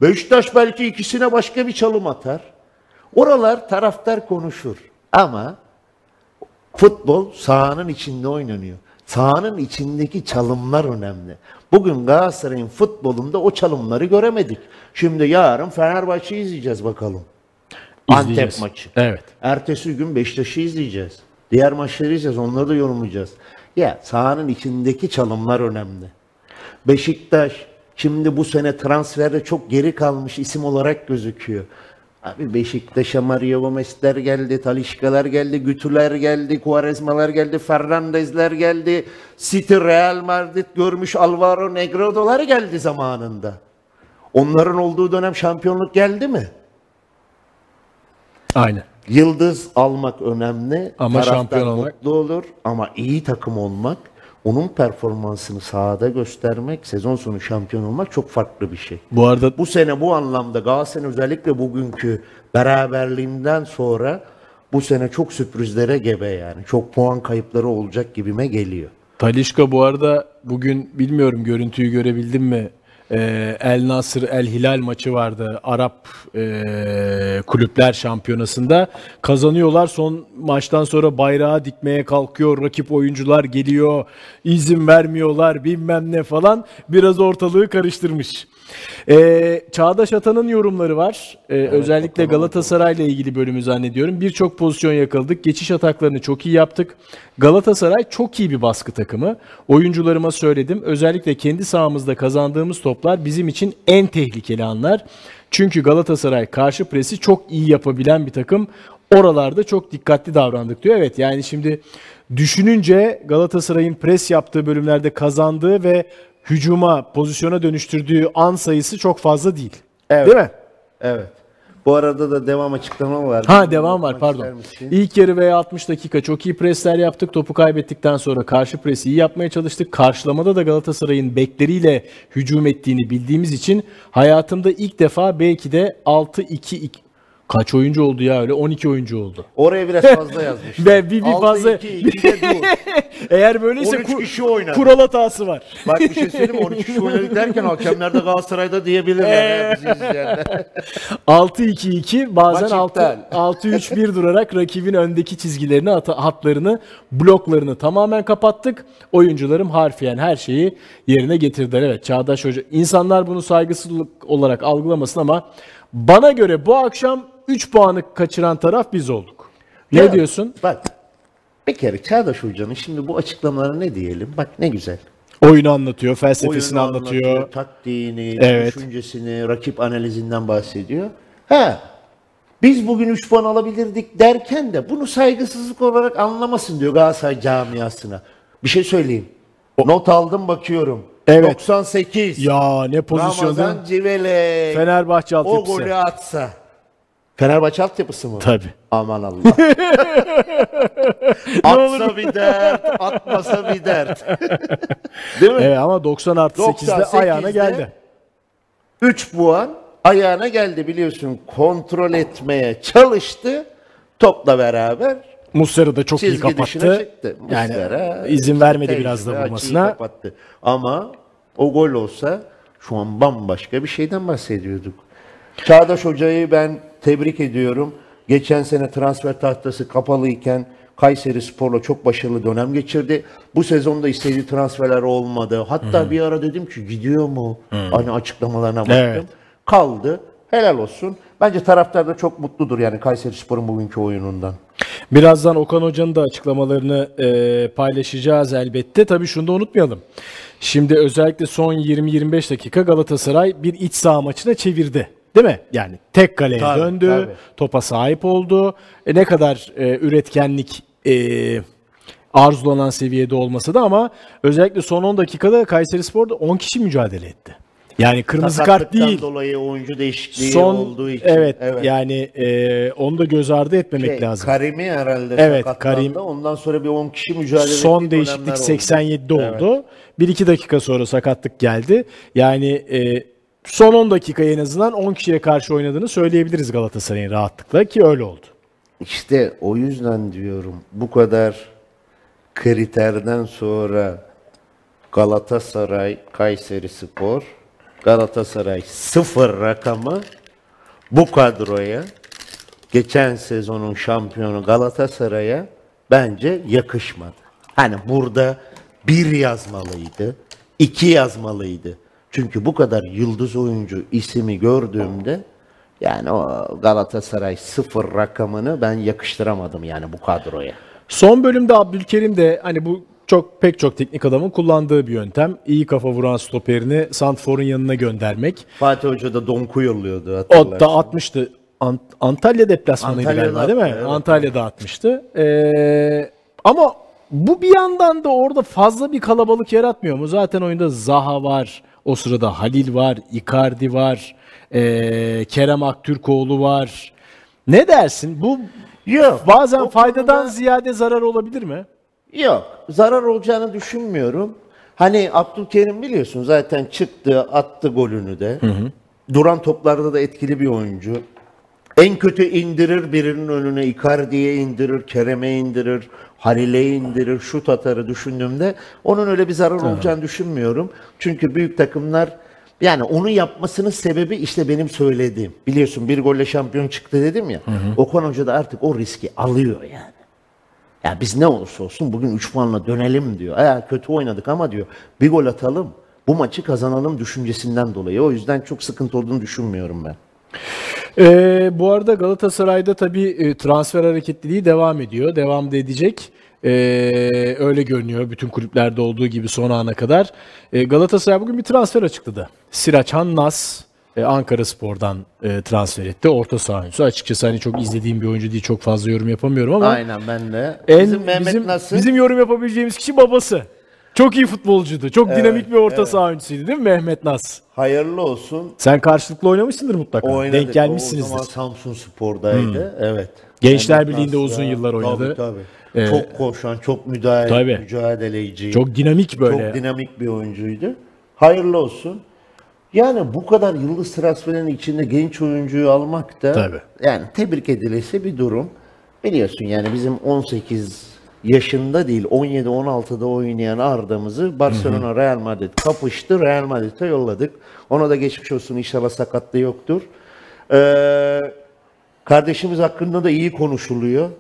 Beşiktaş belki ikisine başka bir çalım atar. Oralar taraftar konuşur. Ama futbol sahanın içinde oynanıyor. Sahanın içindeki çalımlar önemli. Bugün Galatasaray'ın futbolunda o çalımları göremedik. Şimdi yarın Fenerbahçe'yi izleyeceğiz bakalım. Antep İzleyeceğiz. maçı. Evet. Ertesi gün Beşiktaş'ı izleyeceğiz. Diğer maçları izleyeceğiz. Onları da yorumlayacağız. Ya sahanın içindeki çalımlar önemli. Beşiktaş şimdi bu sene transferde çok geri kalmış isim olarak gözüküyor. Abi Beşiktaş'a Mario Gomez'ler geldi, Talişkalar geldi, Gütüler geldi, Quaresmalar geldi, Fernandezler geldi, City, Real Madrid görmüş Alvaro Negredo'lar geldi zamanında. Onların olduğu dönem şampiyonluk geldi mi? Aynen. Yıldız almak önemli. Ama Taraftar şampiyon olmak- mutlu olur ama iyi takım olmak, onun performansını sahada göstermek, sezon sonu şampiyon olmak çok farklı bir şey. Bu arada Bu sene bu anlamda Galatasaray'ın özellikle bugünkü beraberliğinden sonra bu sene çok sürprizlere gebe yani. Çok puan kayıpları olacak gibime geliyor. Talişka bu arada bugün bilmiyorum görüntüyü görebildin mi? Ee, El Nasır El Hilal maçı vardı Arap ee, kulüpler şampiyonasında. Kazanıyorlar. Son maçtan sonra bayrağı dikmeye kalkıyor. Rakip oyuncular geliyor. izin vermiyorlar bilmem ne falan. Biraz ortalığı karıştırmış. Ee, Çağdaş Atan'ın yorumları var. Ee, özellikle Galatasaray'la ilgili bölümü zannediyorum. Birçok pozisyon yakaladık. Geçiş ataklarını çok iyi yaptık. Galatasaray çok iyi bir baskı takımı. Oyuncularıma söyledim. Özellikle kendi sahamızda kazandığımız toplar bizim için en tehlikeli anlar. Çünkü Galatasaray karşı presi çok iyi yapabilen bir takım. Oralarda çok dikkatli davrandık diyor. Evet yani şimdi düşününce Galatasaray'ın pres yaptığı bölümlerde kazandığı ve hücuma, pozisyona dönüştürdüğü an sayısı çok fazla değil. Evet. Değil mi? Evet. Bu arada da devam açıklama var. Ha devam var pardon. İlk yarı veya 60 dakika çok iyi presler yaptık. Topu kaybettikten sonra karşı presi iyi yapmaya çalıştık. Karşılamada da Galatasaray'ın bekleriyle hücum ettiğini bildiğimiz için hayatımda ilk defa belki de 6-2 kaç oyuncu oldu ya öyle 12 oyuncu oldu. Oraya biraz fazla yazmış. Ve bir, bir fazla 2'de dur. eğer böyleyse 13 ku- kişi oynadı. kural hatası var. Bak bir şey söyleyeyim mi? 13 kişi oynadık derken hakemler de Galatasaray'da diyebilirler. ya, bizi izleyenler. 6-2-2 bazen Maç 6 iptal. 6-3-1 durarak rakibin öndeki çizgilerini, ata- hatlarını, bloklarını tamamen kapattık. Oyuncularım harfiyen her şeyi yerine getirdiler. Evet Çağdaş Hoca. İnsanlar bunu saygısızlık olarak algılamasın ama bana göre bu akşam 3 puanı kaçıran taraf biz olduk. Ne Ya, diyorsun? Bak bir kere Çağdaş Hoca'nın şimdi bu açıklamaları ne diyelim? Bak ne güzel. Oyunu anlatıyor, felsefesini Oyunu anlatıyor. Taktiğini, Evet. düşüncesini, rakip analizinden bahsediyor. Ha, biz bugün 3 puan alabilirdik derken de bunu saygısızlık olarak anlamasın diyor Galatasaray camiasına. Bir şey söyleyeyim. Not aldım bakıyorum. Evet. 98. Ya ne pozisyon değil mi? Ramazan Civelek. Fenerbahçe o altyapısı. golü atsa. Fenerbahçe altyapısı mı? Tabii. Aman Allah. Atsa bir dert, atmasa bir dert. Değil mi? Evet ama 90 artı 8'de 98'de ayağına geldi. 3 puan ayağına geldi biliyorsun. Kontrol etmeye çalıştı. Topla beraber Muslera da çok iyi çizgi dışına kapattı. çıktı. Yani Muslera izin vermedi tecrübe, biraz da açıyı vurmasına. kapattı. Ama o gol olsa şu an bambaşka bir şeyden bahsediyorduk. Çağdaş Hoca'yı ben tebrik ediyorum. Geçen sene transfer tahtası kapalıyken Kayseri Spor'la çok başarılı dönem geçirdi. Bu sezonda istediği transferler olmadı. Hatta bir ara dedim ki gidiyor mu? Hani açıklamalarına baktım. Evet. Kaldı. Helal olsun. Bence taraftar da çok mutludur yani Kayseri Spor'un bugünkü oyunundan. Birazdan Okan Hoca'nın da açıklamalarını e, paylaşacağız elbette. Tabii şunu da unutmayalım. Şimdi özellikle son 20-25 dakika Galatasaray bir iç saha maçına çevirdi. Değil mi? Yani tek kaleye Tabii, döndü, tabii. topa sahip oldu. E, ne kadar e, üretkenlik e, arzulanan seviyede olmasa da ama özellikle son 10 dakikada Kayseri Spor'da 10 kişi mücadele etti. Yani kırmızı kart değil. dolayı oyuncu değişikliği Son olduğu için. evet, yani e, onu da göz ardı etmemek Şey, lazım. Karim'i herhalde Evet. Karim- Ondan sonra bir 10 kişi mücadele Son değişiklik oldu. 87'de Evet. oldu. 1-2 dakika sonra sakatlık geldi. Yani e, son 10 dakika en azından 10 kişiye karşı oynadığını söyleyebiliriz Galatasaray'ın rahatlıkla ki öyle oldu. İşte o yüzden diyorum bu kadar kriterden sonra Galatasaray, Kayseri Spor, Galatasaray sıfır rakamı bu kadroya geçen sezonun şampiyonu Galatasaray'a bence yakışmadı. Hani burada bir yazmalıydı, iki yazmalıydı. Çünkü bu kadar yıldız oyuncu ismi gördüğümde yani o Galatasaray sıfır rakamını ben yakıştıramadım yani bu kadroya. Son bölümde Abdülkerim de hani bu çok pek çok teknik adamın kullandığı bir yöntem. İyi kafa vuran stoperini Santfor'un yanına göndermek. Fatih Hoca da Donku yolluyordu O da atmıştı. Ant- Antalya deplasmanıydı Antalya'da galiba değil mi? evet. Antalya'da atmıştı. Ee, ama bu bir yandan da orada fazla bir kalabalık yaratmıyor mu? Zaten oyunda Zaha var, o sırada Halil var, Icardi var, ee, Kerem Aktürkoğlu var. Ne dersin? Bu Yok. bazen faydadan konuda- ziyade zarar olabilir mi? Yok. Zarar olacağını düşünmüyorum. Hani Abdülkerim biliyorsun zaten çıktı, attı golünü de. Duran toplarda da etkili bir oyuncu. En kötü indirir birinin önüne Icardi'ye indirir, Kerem'e indirir, Halil'e indirir, şut atarı düşündüğümde onun öyle bir zarar olacağını düşünmüyorum. Çünkü büyük takımlar yani onu yapmasının sebebi işte benim söylediğim. Biliyorsun bir golle şampiyon çıktı dedim ya. Okan Hoca da artık o riski alıyor yani. Ya biz ne olursa olsun bugün 3 puanla dönelim diyor. Eğer kötü oynadık ama diyor bir gol atalım. Bu maçı kazanalım düşüncesinden dolayı. O yüzden çok sıkıntı olduğunu düşünmüyorum ben. Ee, bu arada Galatasaray'da tabii e, transfer hareketliliği devam ediyor. Devam da edecek. Ee, öyle görünüyor bütün kulüplerde olduğu gibi son ana kadar. Ee, Galatasaray bugün bir transfer açıkladı. Siraçhan Nas e, Ankara Spor'dan e, transfer etti. Orta saha oyuncusu. Açıkçası hani çok izlediğim bir oyuncu değil. Çok fazla yorum yapamıyorum ama Aynen ben de. en, bizim Mehmet bizim, nasıl? bizim yorum yapabileceğimiz kişi babası. Çok iyi futbolcuydu. Çok dinamik bir orta evet. saha oyuncusuydu değil mi Mehmet Nas? Hayırlı olsun. Sen karşılıklı oynamışsındır mutlaka. Oynadık. Denk O gelmişsinizdir. zaman Samsun Spor'daydı. Evet. Gençler Mehmet Birliği'nde Nasır, uzun yıllar oynadı. Tabii tabii. çok koşan, çok müdahale, Tabii. mücadeleci. Çok dinamik böyle. Çok dinamik bir oyuncuydu. Hayırlı olsun. Yani bu kadar yıldız transferinin içinde genç oyuncuyu almak da Tabii. yani tebrik edilesi bir durum. Biliyorsun yani bizim 18 yaşında değil 17-16'da oynayan Arda'mızı Barcelona Real Madrid kapıştı. Real Madrid'e yolladık. Ona da geçmiş olsun inşallah sakatlığı yoktur. Ee, kardeşimiz hakkında da iyi konuşuluyor.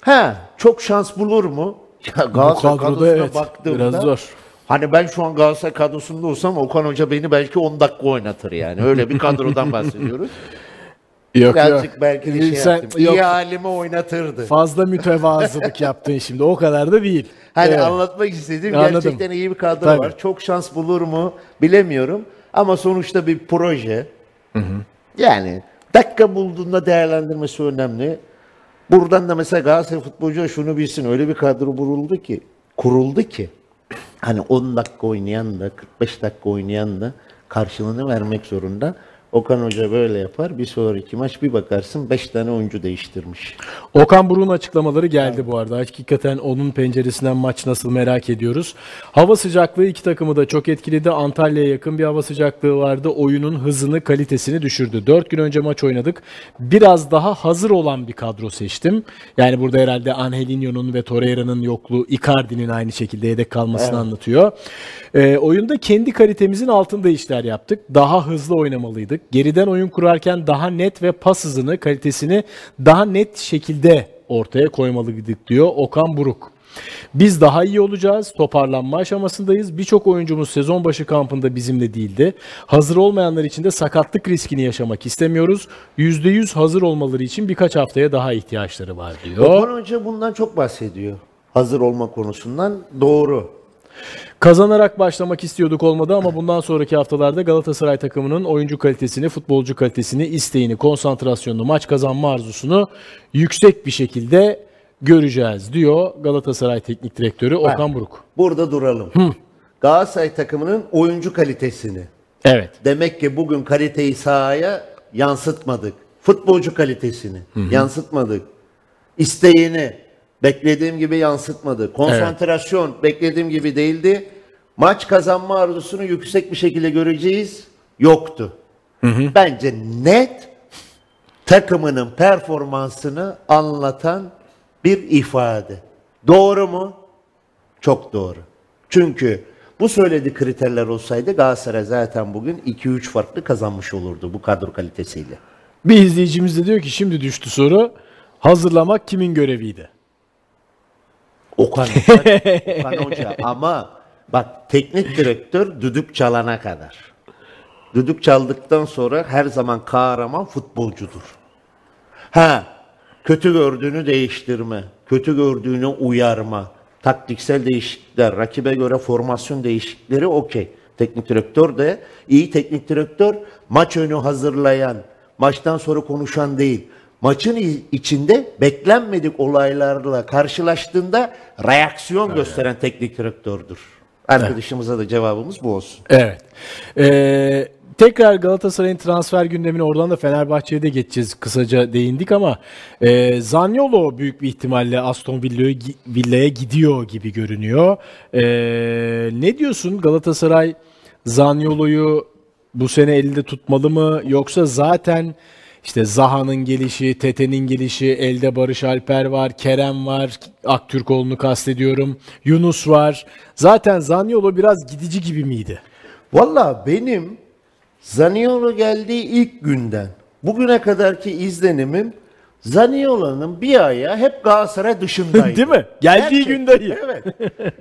Ha, çok şans bulur mu? Ya Galatasaray kadrosuna evet, baktığımda biraz zor. Hani ben şu an Galatasaray kadrosunda olsam Okan Hoca beni belki 10 dakika oynatır yani. Öyle bir kadrodan bahsediyoruz. Yok Birazcık belki bir şey Sen- yaptım. yok. İyi halime oynatırdı. Fazla mütevazılık yaptın şimdi. O kadar da değil. Hani Evet. anlatmak istediğim Anladım. gerçekten iyi bir kadro Tabii. var. Çok şans bulur mu bilemiyorum. Ama sonuçta bir proje. Yani dakika bulduğunda değerlendirmesi önemli. Buradan da mesela Galatasaray futbolcu şunu bilsin. Öyle bir kadro kuruldu ki, kuruldu ki hani 10 dakika oynayan da 45 dakika oynayan da karşılığını vermek zorunda. Okan Hoca böyle yapar. Bir sonraki maç bir bakarsın 5 tane oyuncu değiştirmiş. Okan Buruk'un açıklamaları geldi bu arada. Hakikaten onun penceresinden maç nasıl merak ediyoruz. Hava sıcaklığı iki takımı da çok etkiledi. Antalya'ya yakın bir hava sıcaklığı vardı. Oyunun hızını, kalitesini düşürdü. 4 gün önce maç oynadık. Biraz daha hazır olan bir kadro seçtim. Yani burada herhalde Angelinho'nun ve Torreira'nın yokluğu, Icardi'nin aynı şekilde yedek kalmasını anlatıyor. Ee, oyunda kendi kalitemizin altında işler yaptık. Daha hızlı oynamalıydık. Geriden oyun kurarken daha net ve pas hızını, kalitesini daha net şekilde ortaya koymalıydık diyor Okan Buruk. Biz daha iyi olacağız. Toparlanma aşamasındayız. Birçok oyuncumuz sezon başı kampında bizimle değildi. Hazır olmayanlar için de sakatlık riskini yaşamak istemiyoruz. %100 hazır olmaları için birkaç haftaya daha ihtiyaçları var diyor. Okan Hoca bundan çok bahsediyor. Hazır olma konusundan doğru. Kazanarak başlamak istiyorduk olmadı ama bundan sonraki haftalarda Galatasaray takımının oyuncu kalitesini, futbolcu kalitesini, isteğini, konsantrasyonunu, maç kazanma arzusunu yüksek bir şekilde göreceğiz diyor Galatasaray Teknik Direktörü Okan Buruk. Burada duralım. Galatasaray takımının oyuncu kalitesini. Evet. Demek ki bugün kaliteyi sahaya yansıtmadık. Futbolcu kalitesini yansıtmadık. İsteğini beklediğim gibi yansıtmadı. Konsantrasyon beklediğim gibi değildi. Maç kazanma arzusunu yüksek bir şekilde göreceğiz. Yoktu. Bence net takımının performansını anlatan bir ifade. Doğru mu? Çok doğru. Çünkü bu söylediği kriterler olsaydı Galatasaray zaten bugün 2-3 farklı kazanmış olurdu bu kadro kalitesiyle. Bir izleyicimiz de diyor ki şimdi düştü soru. Hazırlamak kimin göreviydi? Okan Hoca, Okan Hoca ama bak teknik direktör düdük çalana kadar. Düdük çaldıktan sonra her zaman kahraman futbolcudur. Ha, kötü gördüğünü değiştirme, kötü gördüğünü uyarma, taktiksel değişiklikler, rakibe göre formasyon değişiklikleri okey. Teknik direktör de iyi teknik direktör maç önü hazırlayan, maçtan sonra konuşan değil. Maçın içinde beklenmedik olaylarla karşılaştığında reaksiyon gösteren teknik direktördür. Arkadaşımıza da cevabımız bu olsun. Evet. Ee, tekrar Galatasaray'ın transfer gündemine oradan da Fenerbahçe'ye de geçeceğiz. Kısaca değindik ama e, Zaniolo büyük bir ihtimalle Aston Villa'ya, Villa'ya gidiyor gibi görünüyor. Ee, ne diyorsun Galatasaray Zaniolo'yu bu sene elinde tutmalı mı yoksa zaten işte Zaha'nın gelişi, Tete'nin gelişi, elde Barış Alper var, Kerem var, Aktürkoğlu'nu kastediyorum, Yunus var. Zaten Zaniolo biraz gidici gibi miydi? Valla benim Zaniolo geldiği ilk günden bugüne kadarki izlenimim Zaniolo'nun bir ayağı hep Galatasaray dışındaydı. Değil mi? Geldiği Gerçekten, gün dahi. Evet.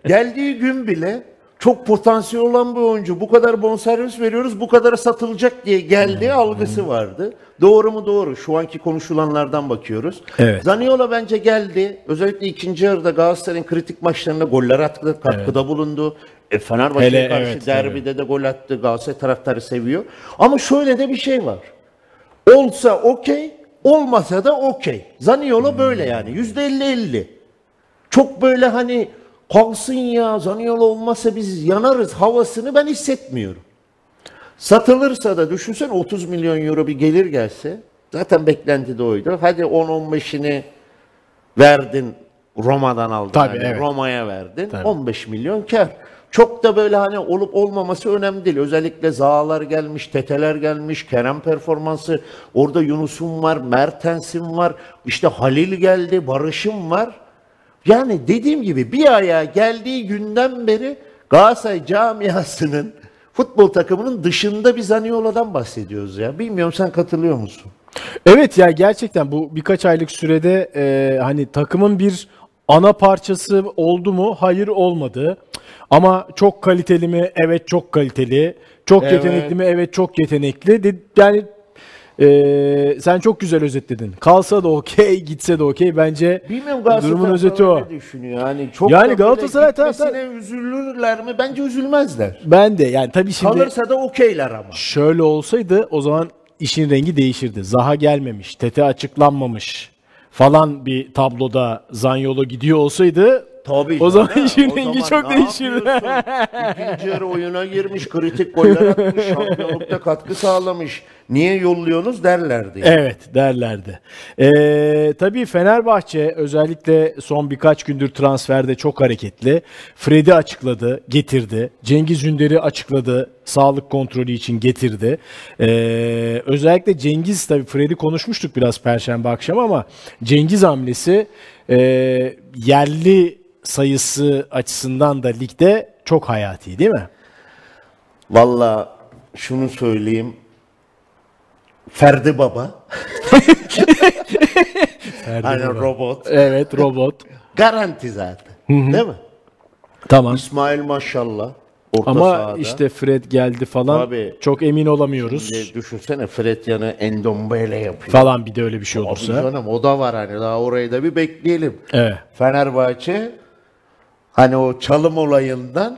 Geldiği gün bile çok potansiyel olan bir oyuncu. Bu kadar bonservis veriyoruz, bu kadara satılacak diye geldiği algısı vardı. Doğru mu doğru? Şu anki konuşulanlardan bakıyoruz. Evet. Zaniolo bence geldi. Özellikle ikinci yarıda Galatasaray'ın kritik maçlarında goller attı, katkıda bulundu. E, Fenerbahçe'ye karşı evet, derbide de gol attı. Galatasaray taraftarı seviyor. Ama şöyle de bir şey var. Olsa okey, olmasa da okey. Zaniolo böyle yani. Yüzde elli elli. Çok böyle hani kalsın ya Zaniolo olmazsa biz yanarız havasını ben hissetmiyorum. Satılırsa da düşünsen 30 milyon euro bir gelir gelse zaten beklenti de oydu. Hadi 10-15'ini verdin Roma'dan aldın. Tabii, hani evet. Roma'ya verdin. Tabii. 15 milyon kar. Çok da böyle hani olup olmaması önemli değil. Özellikle Zağlar gelmiş, Teteler gelmiş, Kerem performansı. Orada Yunus'um var, Mertens'im var. işte Halil geldi, Barış'ım var. Yani dediğim gibi bir ayağa geldiği günden beri Galatasaray camiasının futbol takımının dışında bir Zaniolo'dan bahsediyoruz ya. Bilmiyorum sen katılıyor musun? Evet ya gerçekten bu birkaç aylık sürede e, hani takımın bir ana parçası oldu mu? Hayır olmadı. Ama çok kaliteli mi? Evet çok kaliteli. Çok Evet. yetenekli mi? Evet çok yetenekli. Yani e, sen çok güzel özetledin. Kalsa da okey, gitse de okey. Bence Bilmiyorum Galatasaray durumun özeti o. düşünüyor? Yani çok Yani da böyle Galatasaray gitmesine taraftarı- üzülürler mi? Bence üzülmezler. Ben de yani tabii şimdi Kalırsa da okeyler ama. şöyle olsaydı o zaman işin rengi değişirdi. Zaha gelmemiş, Tete açıklanmamış falan bir tabloda Zanyolo gidiyor olsaydı Tabii. O zaman işin rengi çok değişir. İkinci yarı oyuna girmiş, kritik goller atmış, şampiyonlukta katkı sağlamış. Niye yolluyorsunuz derlerdi. Evet derlerdi. Ee, tabii Fenerbahçe özellikle son birkaç gündür transferde çok hareketli. Fred'i açıkladı, getirdi. Cengiz Ünder'i açıkladı, sağlık kontrolü için getirdi. Ee, özellikle Cengiz tabii Fred'i konuşmuştuk biraz Perşembe akşam ama Cengiz hamlesi e, yerli sayısı açısından da ligde çok hayati değil mi? Valla şunu söyleyeyim. Ferdi Baba. hani robot. Evet robot. Garanti zaten. Değil mi? tamam. İsmail maşallah. Orta Ama sahada. işte Fred geldi falan. Tabii. Çok emin olamıyoruz. Şimdi düşünsene Fred yanı Endombele yapıyor. Falan bir de öyle bir şey Abi olursa. canım o da var hani daha orayı da bir bekleyelim. Evet. Fenerbahçe hani o çalım olayından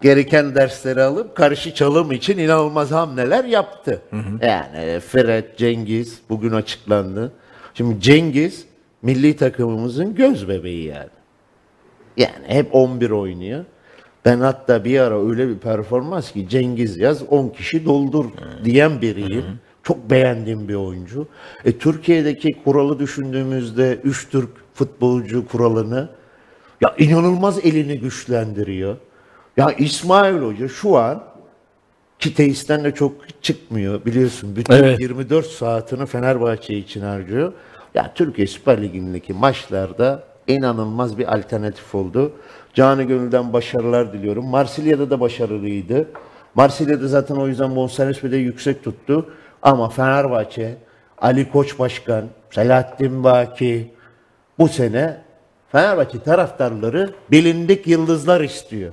gereken dersleri alıp karşı çalım için inanılmaz hamleler yaptı. Yani Fred, Cengiz bugün açıklandı. Şimdi Cengiz milli takımımızın göz bebeği yani. Yani hep 11 oynuyor. Ben hatta bir ara öyle bir performans ki Cengiz yaz 10 kişi doldur diyen biriyim. Çok beğendiğim bir oyuncu. E, Türkiye'deki kuralı düşündüğümüzde 3 Türk futbolcu kuralını ya inanılmaz elini güçlendiriyor. Ya İsmail Hoca şu an ki tesisten de çok çıkmıyor biliyorsun. Bütün Evet. 24 saatini Fenerbahçe için harcıyor. Ya Türkiye Süper Ligi'ndeki maçlarda inanılmaz bir alternatif oldu. Canı gönülden başarılar diliyorum. Marsilya'da da başarılıydı. Marsilya'da zaten o yüzden bonservis de yüksek tuttu. Ama Fenerbahçe, Ali Koç Başkan, Selahattin Baki bu sene Fenerbahçe taraftarları bilindik yıldızlar istiyor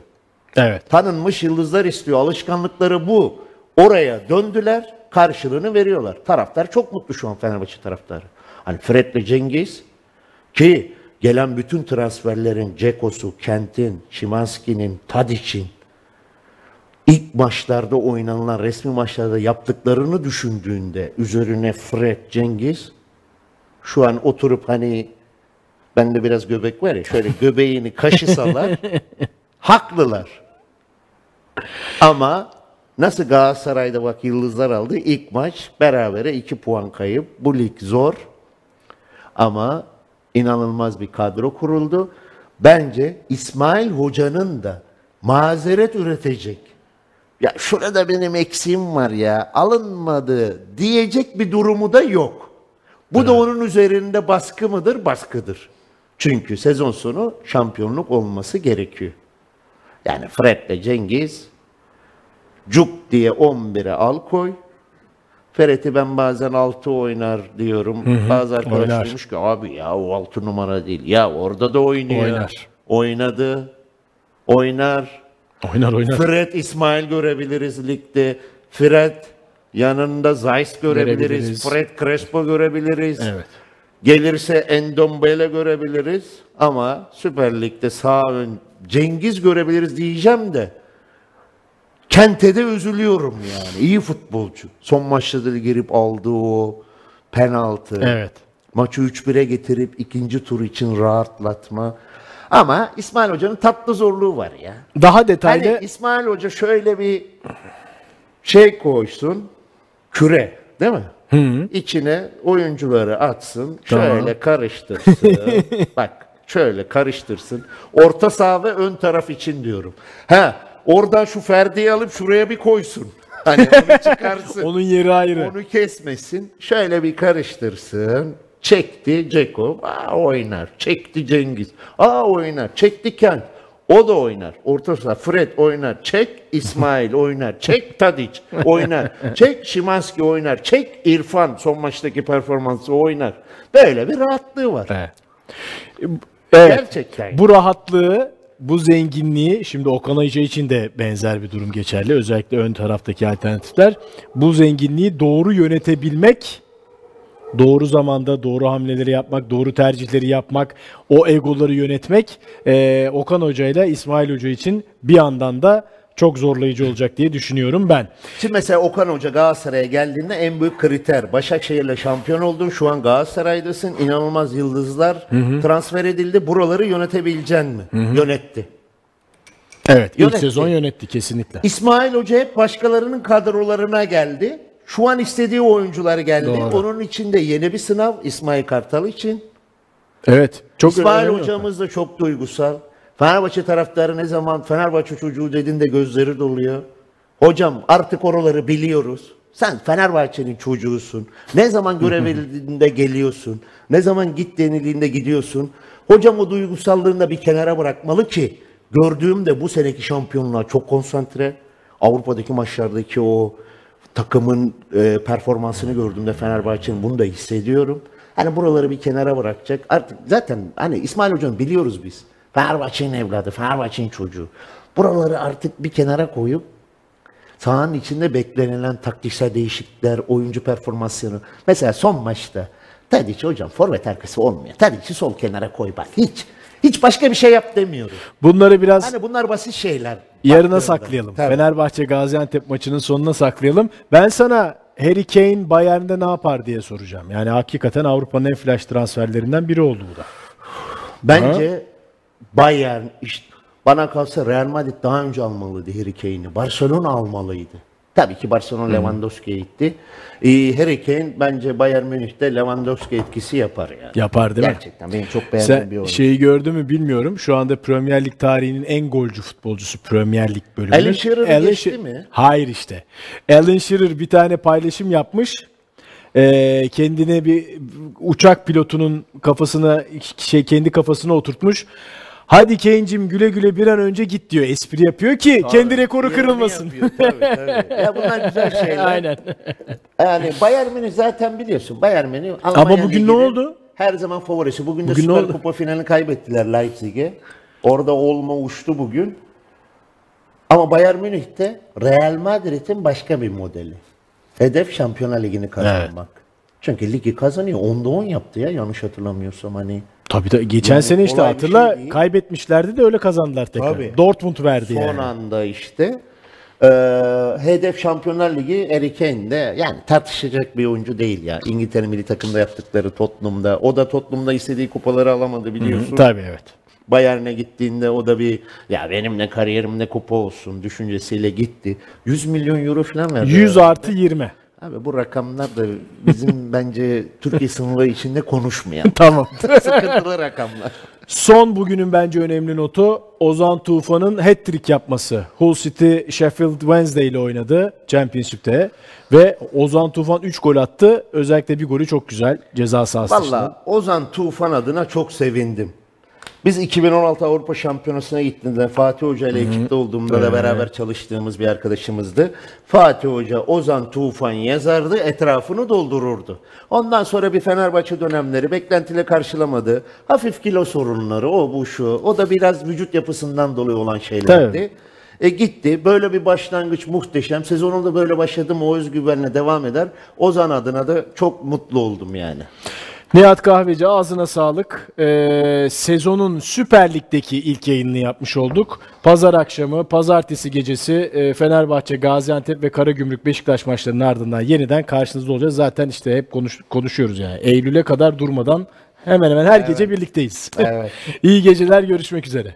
Evet. tanınmış yıldızlar istiyor. Alışkanlıkları bu. Oraya döndüler, karşılığını veriyorlar. Taraftar çok mutlu şu an Fenerbahçe taraftarı. Hani Fred'le Cengiz ki gelen bütün transferlerin Ceko'su, Kent'in, Şimanski'nin, Tadic'in ilk maçlarda oynanılan resmi maçlarda yaptıklarını düşündüğünde üzerine Fred, Cengiz şu an oturup hani bende biraz göbek var ya şöyle göbeğini kaşısalar haklılar. Ama nasıl Galatasaray'da bak yıldızlar aldı. İlk maç berabere 2 puan kayıp. Bu lig zor. Ama inanılmaz bir kadro kuruldu. Bence İsmail Hoca'nın da mazeret üretecek. Ya şurada benim eksiğim var ya alınmadı diyecek bir durumu da yok. Bu da onun üzerinde baskı mıdır? Baskıdır. Çünkü sezon sonu şampiyonluk olması gerekiyor. Yani Fred'le Cengiz cuk diye 11'e al koy. Fred'i ben bazen 6 oynar diyorum. Bazı arkadaşlar oynar. demiş ki abi ya o 6 numara değil. Ya orada da oynuyor. Oynar. Oynadı. Oynar. Oynar oynar. Fred İsmail görebiliriz ligde. Fred yanında Zeiss görebiliriz. Görebiliriz. Fred Crespo görebiliriz. Evet. Gelirse Endombele görebiliriz ama Süper Lig'de sağ ön Cengiz görebiliriz diyeceğim de Kente de üzülüyorum yani. İyi futbolcu. Son maçta da girip aldığı o penaltı. Evet. Maçı 3-1'e getirip ikinci tur için rahatlatma. Ama İsmail Hoca'nın tatlı zorluğu var ya. Daha detaylı Hani İsmail Hoca şöyle bir şey koysun, küre değil mi? İçine oyuncuları atsın, şöyle karıştırsın. Bak şöyle karıştırsın. Orta saha ve ön taraf için diyorum. Ha, oradan şu Ferdi'yi alıp şuraya bir koysun. Hani onu çıkarsın. onun yeri ayrı. Onu kesmesin. Şöyle bir karıştırsın. Çekti Ceko. Aa oynar. Çekti Cengiz. Aa oynar. Çekti Kent. O da oynar. Orta saha Fred oynar. Çek İsmail oynar. Çek Tadic oynar. Çek Şimanski oynar. Çek İrfan son maçtaki performansı oynar. Böyle bir rahatlığı var. Evet. Evet. Gerçekten. Bu rahatlığı, bu zenginliği, şimdi Okan Ayıcı için de benzer bir durum geçerli. Özellikle ön taraftaki alternatifler. Bu zenginliği doğru yönetebilmek, doğru zamanda doğru hamleleri yapmak, doğru tercihleri yapmak, o egoları yönetmek e, Okan Hoca ile İsmail Hoca için bir yandan da çok zorlayıcı olacak diye düşünüyorum ben. Şimdi mesela Okan Hoca Galatasaray'a geldiğinde en büyük kriter Başakşehir'le şampiyon oldun. Şu an Galatasaray'dasın. İnanılmaz yıldızlar transfer edildi. Buraları yönetebileceksin mi? Yönetti. Evet, ilk Yönetti. sezon yönetti kesinlikle. İsmail Hoca hep başkalarının kadrolarına geldi. Şu an istediği oyuncular geldi. Doğru. Onun için de yeni bir sınav İsmail Kartal için. Evet, çok İsmail hocamız da çok duygusal. Fenerbahçe taraftarı ne zaman Fenerbahçe çocuğu dediğinde gözleri doluyor. Hocam artık oraları biliyoruz. Sen Fenerbahçe'nin çocuğusun. Ne zaman görev verildiğinde geliyorsun. Ne zaman git denildiğinde gidiyorsun. Hocam o duygusallığını da bir kenara bırakmalı ki gördüğümde bu seneki şampiyonluğa çok konsantre. Avrupa'daki maçlardaki o takımın e, performansını gördüğümde Fenerbahçe'nin bunu da hissediyorum. Hani buraları bir kenara bırakacak. Artık zaten hani İsmail Hoca'nı biliyoruz biz. Fenerbahçe'nin evladı, Fenerbahçe'nin çocuğu. Buraları artık bir kenara koyup sahanın içinde beklenilen taktiksel değişiklikler, oyuncu performansını. Mesela son maçta Tadiç hocam forvet arkası olmuyor. Tadiç'i sol kenara koy bak. Hiç. Hiç başka bir şey yap demiyorum. Bunları biraz Hani bunlar basit şeyler. Yarına saklayalım. Tabii. Fenerbahçe Gaziantep maçının sonuna saklayalım. Ben sana Harry Kane Bayern'de ne yapar diye soracağım. Yani hakikaten Avrupa'nın en flash transferlerinden biri oldu bu da. Bence Bayern işte bana kalsa Real Madrid daha önce almalıydı Harry Kane'i. Barcelona almalıydı. Tabii ki Barcelona Lewandowski'ye gitti. Ee, Harry Kane bence Bayern Münih'te Lewandowski etkisi yapar yani. Yapar değil mi? Gerçekten benim çok beğendiğim bir Sen oyuncu. şeyi gördün mü bilmiyorum. Şu anda Premier Lig tarihinin en golcü futbolcusu Premier Lig bölümünün. Alan Shearer'ı Alan geçti She- mi? Hayır işte. Alan Shearer bir tane paylaşım yapmış. Ee, kendine bir uçak pilotunun kafasına şey kendi kafasına oturtmuş. Hadi Kane'cim güle güle bir an önce git diyor. Espri yapıyor ki kendi rekoru kırılmasın. yapıyor, Tabii, tabii. ya bunlar güzel şeyler. Aynen. Yani Bayern Münih zaten biliyorsun. Bayern Münih Almanya Ama bugün ne Ligi'nin oldu? Her zaman favorisi. Bugün de Bugün ne Süper oldu? Kupa finalini kaybettiler Leipzig'e. Orada olma uçtu bugün. Ama Bayern Münih'te Real Madrid'in başka bir modeli. Hedef Şampiyonlar Ligi'ni kazanmak. Çünkü ligi kazanıyor. 10'da 10 yaptı ya yanlış hatırlamıyorsam hani. Tabii tabii. Geçen Yani sene işte kolay bir hatırla şey değil. kaybetmişlerdi de öyle kazandılar tekrar. Tabii. Dortmund verdi Son yani. anda işte e, hedef Şampiyonlar Ligi Harry Kane de yani tartışacak bir oyuncu değil ya. İngiltere milli takımda yaptıkları Tottenham'da. O da Tottenham'da istediği kupaları alamadı biliyorsun. Tabii evet. Bayern'e gittiğinde o da bir ya benim de kariyerimde kupa olsun düşüncesiyle gitti. 100 milyon euro falan verdi. 100 artı 20. Abi bu rakamlar da bizim bence Türkiye sınırları içinde konuşmayan Tamam. sıkıntılı rakamlar. Son bugünün bence önemli notu Ozan Tufan'ın hat-trick yapması. Hull City Sheffield Wednesday ile oynadı Championship'te ve Ozan Tufan 3 gol attı. Özellikle bir golü çok güzel ceza sahası. Valla Ozan Tufan adına çok sevindim. Biz 2016 Avrupa Şampiyonası'na gittiğimizde Fatih Hoca ile ekipte olduğumda da beraber çalıştığımız bir arkadaşımızdı. Fatih Hoca Ozan Tufan yazardı, etrafını doldururdu. Ondan sonra bir Fenerbahçe dönemleri beklentiyle karşılamadı. Hafif kilo sorunları, o bu şu. O da biraz vücut yapısından dolayı olan şeylerdi. Tabii. E gitti. Böyle bir başlangıç muhteşem. Sezonunda böyle başladım. O özgüvenle devam eder. Ozan adına da çok mutlu oldum yani. Nihat Kahveci ağzına sağlık. Ee, sezonun Süper Lig'deki ilk yayınını yapmış olduk. Pazar akşamı, pazartesi gecesi e, Fenerbahçe, Gaziantep ve Karagümrük Beşiktaş maçlarının ardından yeniden karşınızda olacağız. Zaten işte hep konuş, konuşuyoruz yani. Eylül'e kadar durmadan hemen hemen her gece birlikteyiz. Evet. İyi geceler, görüşmek üzere.